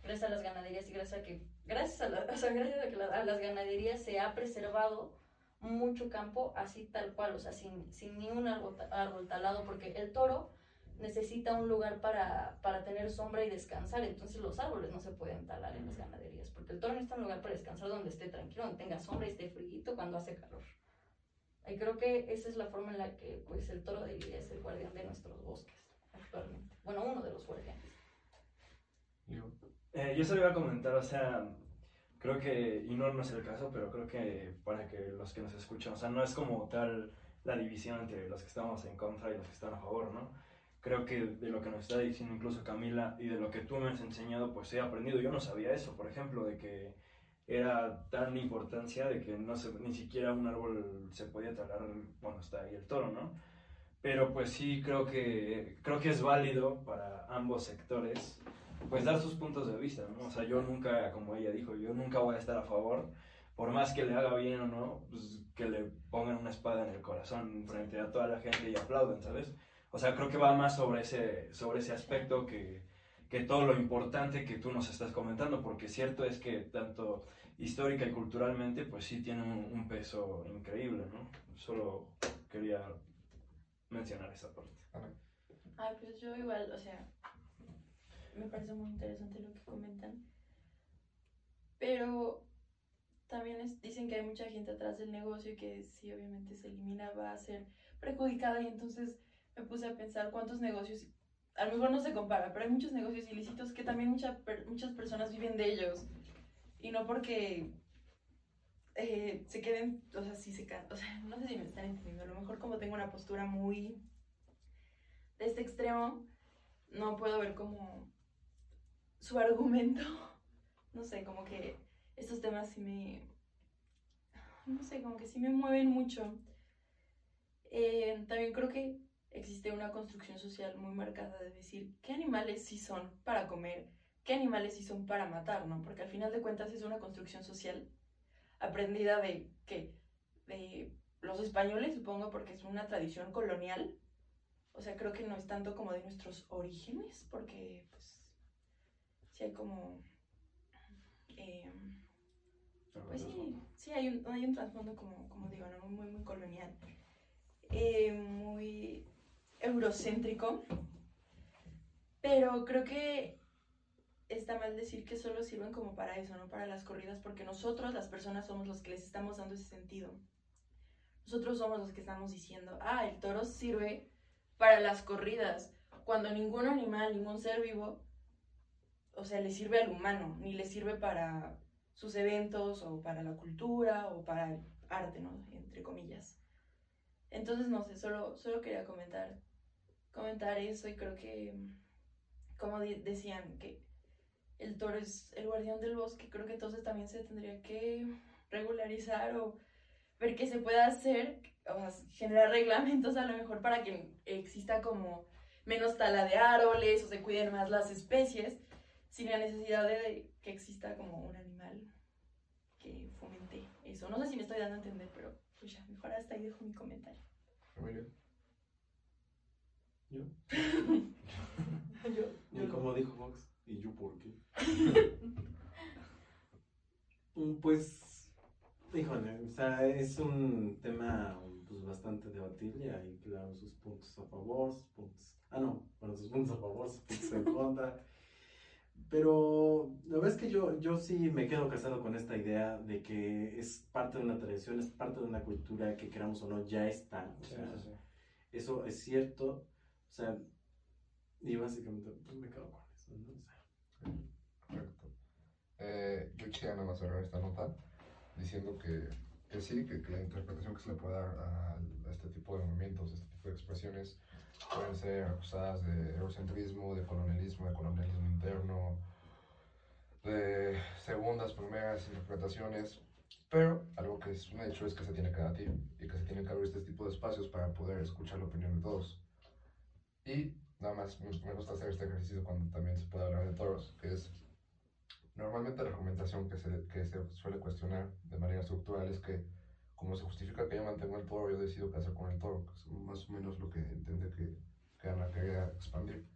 Gracias a las ganaderías y gracias a que, gracias a, la, o sea, gracias a que a las ganaderías se ha preservado mucho campo así tal cual, o sea, sin, sin ni un árbol, árbol talado, porque el toro necesita un lugar para, para, tener sombra y descansar. Entonces los árboles no se pueden talar en las ganaderías, porque el toro necesita un lugar para descansar donde esté tranquilo, donde tenga sombra y esté frío cuando hace calor. Y creo que esa es la forma en la que pues, el toro de Lidia es el guardián de nuestros bosques actualmente. Bueno, uno de los guardianes. Eh, yo solo iba a comentar, o sea, creo que, y no, no es el caso, pero creo que para que los que nos escuchan, o sea, no es como tal la división entre los que estamos en contra y los que están a favor, ¿no? creo que de lo que nos está diciendo incluso Camila y de lo que tú me has enseñado, pues he aprendido. Yo no sabía eso, por ejemplo, de que era tan importancia de que no se, ni siquiera un árbol se podía talar cuando está ahí el toro, ¿no? Pero pues sí creo que, creo que es válido para ambos sectores pues dar sus puntos de vista, ¿no? O sea, yo nunca, como ella dijo, yo nunca voy a estar a favor, por más que le haga bien o no, pues que le pongan una espada en el corazón frente a toda la gente y aplauden, ¿sabes? O sea, creo que va más sobre ese, sobre ese aspecto que, que todo lo importante que tú nos estás comentando, porque cierto es que tanto histórica y culturalmente, pues sí tiene un, un peso increíble, ¿no? Solo quería mencionar esa parte. Ay, pues yo igual, o sea, me parece muy interesante lo que comentan. Pero también es- dicen que hay mucha gente atrás del negocio y que si obviamente se elimina va a ser perjudicada y entonces me puse a pensar cuántos negocios, a lo mejor no se compara, pero hay muchos negocios ilícitos que también mucha muchas personas viven de ellos y no porque eh, se queden, o sea, si se o sea, no sé si me están entendiendo, a lo mejor como tengo una postura muy de este extremo, no puedo ver como su argumento, no sé, como que estos temas sí me, no sé, como que sí me mueven mucho. Eh, también creo que existe una construcción social muy marcada de decir qué animales sí son para comer, qué animales sí son para matar, ¿no? Porque al final de cuentas es una construcción social aprendida de que de los españoles, supongo, porque es una tradición colonial. O sea, creo que no es tanto como de nuestros orígenes, porque pues sí hay como eh, pues sí, sí hay un, hay un trasfondo como, como digo, ¿no? muy, muy colonial, eh, muy eurocéntrico, pero creo que está mal decir que solo sirven como para eso, no para las corridas, porque nosotros, las personas, somos los que les estamos dando ese sentido. Nosotros somos los que estamos diciendo, ah, el toro sirve para las corridas, cuando ningún animal, ningún ser vivo, o sea, le sirve al humano, ni le sirve para sus eventos o para la cultura o para el arte, ¿no? Entre comillas. Entonces, no sé, solo, solo quería comentar, comentar eso y creo que, como di- decían, que el toro es el guardián del bosque, creo que entonces también se tendría que regularizar o ver qué se puede hacer, o sea, generar reglamentos a lo mejor para que exista como menos tala de árboles o se cuiden más las especies, sin la necesidad de que exista como un animal que fomente eso. No sé si me estoy dando a entender, pero pues ya, mejor hasta ahí dejo mi comentario. ¿Yo? Yo, Y como dijo Fox, ¿y yo por qué? Mm, pues, híjole, o sea, es un tema pues, bastante debatible. Hay, claro, sus puntos a favor, sus puntos. Ah, no, bueno, sus puntos a favor, sus puntos en contra. Pero la verdad es que yo, yo sí me quedo casado con esta idea de que es parte de una tradición, es parte de una cultura que queramos o no ya está. O Sí, sea, sí, sí. eso es cierto. O sea, y básicamente pues me quedo con eso, ¿no? O sea, Correcto. Eh, yo quisiera nada más cerrar esta nota diciendo que, que sí, que, que la interpretación que se le puede dar a, a este tipo de movimientos, a este tipo de expresiones, pueden ser acusadas de eurocentrismo, de colonialismo, de colonialismo interno, de segundas, primeras interpretaciones, pero algo que es un hecho es que se tiene que debatir y que se tiene que abrir este tipo de espacios para poder escuchar la opinión de todos. Y nada más me, me gusta hacer este ejercicio cuando también se puede hablar de toros, que es normalmente la argumentación que se, que se suele cuestionar de manera estructural es que como se justifica que yo mantengo el toro, yo decido qué hacer con el toro, que es más o menos lo que entiende que, que Ana quería expandir.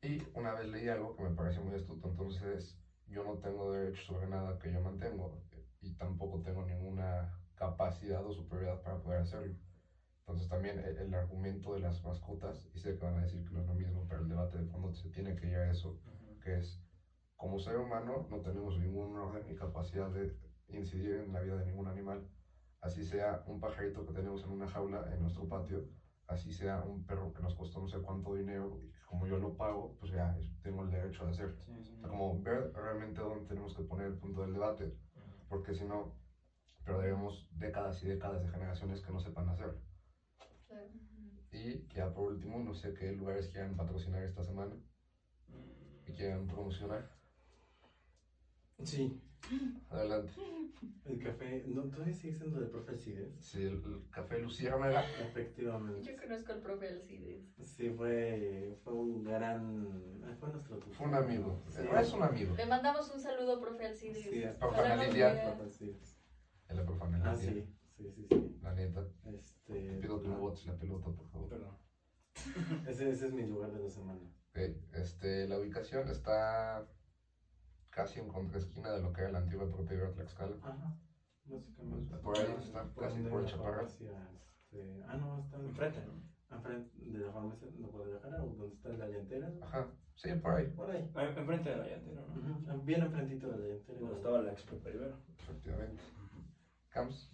Y una vez leí algo que me pareció muy astuto, entonces yo no tengo derecho sobre nada que yo mantengo y tampoco tengo ninguna capacidad o superioridad para poder hacerlo. Entonces también el, el argumento de las mascotas, y sé que van a decir que no es lo mismo, pero el debate de fondo se tiene que ir a eso, que es, como ser humano no tenemos ningún orden ni capacidad de incidir en la vida de ningún animal, así sea un pajarito que tenemos en una jaula en nuestro patio, así sea un perro que nos costó no sé cuánto dinero y como yo lo pago, pues ya tengo el derecho de hacer. Sí, sí. O sea, como ver realmente dónde tenemos que poner el punto del debate, porque si no, perderemos décadas y décadas de generaciones que no sepan hacerlo. Claro. Y ya por último, no sé qué lugares quieran patrocinar esta semana y quieran promocionar. sí, Adelante. el café, no, todavía sigue siendo del profe Alcides. Sí, el, el café Luciérnaga. Efectivamente. Yo conozco al profe Alcides. Sí, fue, fue un gran. ah, Fue nuestro tutor. Fue un amigo. Sí. No es un amigo. Le mandamos un saludo, profe Alcides. Sí, a Profe Alcides. En la profana. Ah, sí, sí, sí, sí. La neta. Este. Te pido que no botes la pelota, por favor. Perdón. Ese, ese es mi lugar de la semana. Ok, Este, la ubicación está casi en contraesquina de lo que era la antigua propiedad de Tlaxcala. Ajá. Básicamente. Por ahí está, casi por el Chaparral. Este, ah, no, está Enfrente, ¿no? enfrente de la farmacia de Guadalajara o donde está la llantera. Ajá, sí, por ahí, Por ahí. Ah, Enfrente de la llantera, ¿no? Ujú, Bien enfrentito de la llantera. Donde estaba la Expo Peribero. efectivamente. Camps,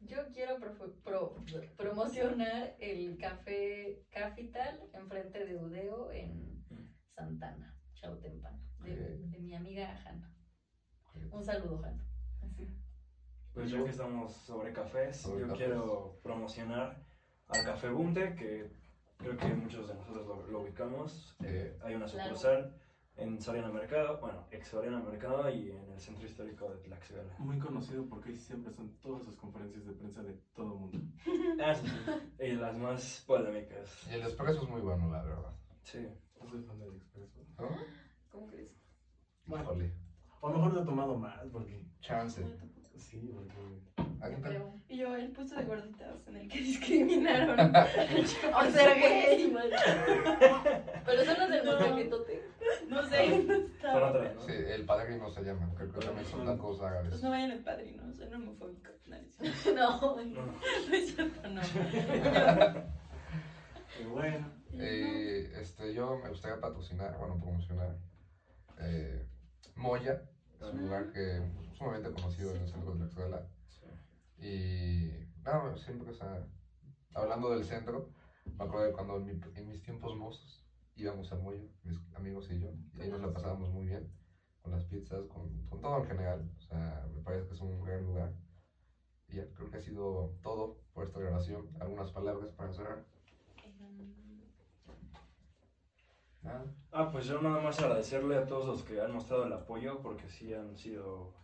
Yo quiero pro- pro- promocionar el café Capital enfrente de Udeo en Santana, Chautempan, de, de mi amiga Hanna. Un saludo, Hanna. Así. Pues ya que estamos sobre cafés, Sobre yo cafés. quiero promocionar al Café Bunte, que creo que muchos de nosotros lo, lo ubicamos. Eh, hay una Claro. sucursal en Soriana Mercado, bueno, ex Soriana Mercado y en el centro histórico de Tlaxcala. Muy conocido porque ahí siempre son todas sus conferencias de prensa de todo el mundo. Ah, sí, sí. Y las más polémicas. y el expreso es muy bueno, la verdad. Sí. No soy fan del expreso. ¿No? ¿Cómo crees? Bueno. Híjole, O a lo mejor lo he tomado más porque. chance. Sí, porque. Y yo, el puesto de gorditas en el que discriminaron. Por ser gay. Pero son los del No. molcajetote. No sé, no Son estaba. otras, ¿no? Sí, el padrino se llama, creo que también son tacos Pues árabes. no vayan al padrino, son homofóbicos. No, no. No. No. No es cierto, no. Y bueno. Eh, este, yo me gustaría patrocinar, bueno, promocionar eh, Moya, es un lugar que es sumamente conocido en el centro de Tlaxcala. Sí. Y no, siempre, o sea, hablando del centro, me acuerdo de cuando en, mi- en mis tiempos mozos íbamos al Moyo, mis amigos y yo, y ahí nos la pasábamos muy bien, con las pizzas, con, con todo en general. O sea, me parece que es un gran lugar. Y ya, creo que ha sido todo por esta grabación. ¿Algunas palabras para cerrar? Ah, pues yo nada más agradecerle a todos los que han mostrado el apoyo, porque sí han sido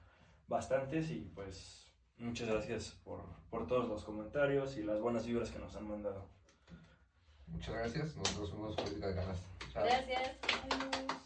bastantes y pues muchas gracias por, por todos los comentarios y las buenas vibras que nos han mandado. Muchas gracias. Nosotros somos Política de Canasta. Chao. Gracias. Adiós.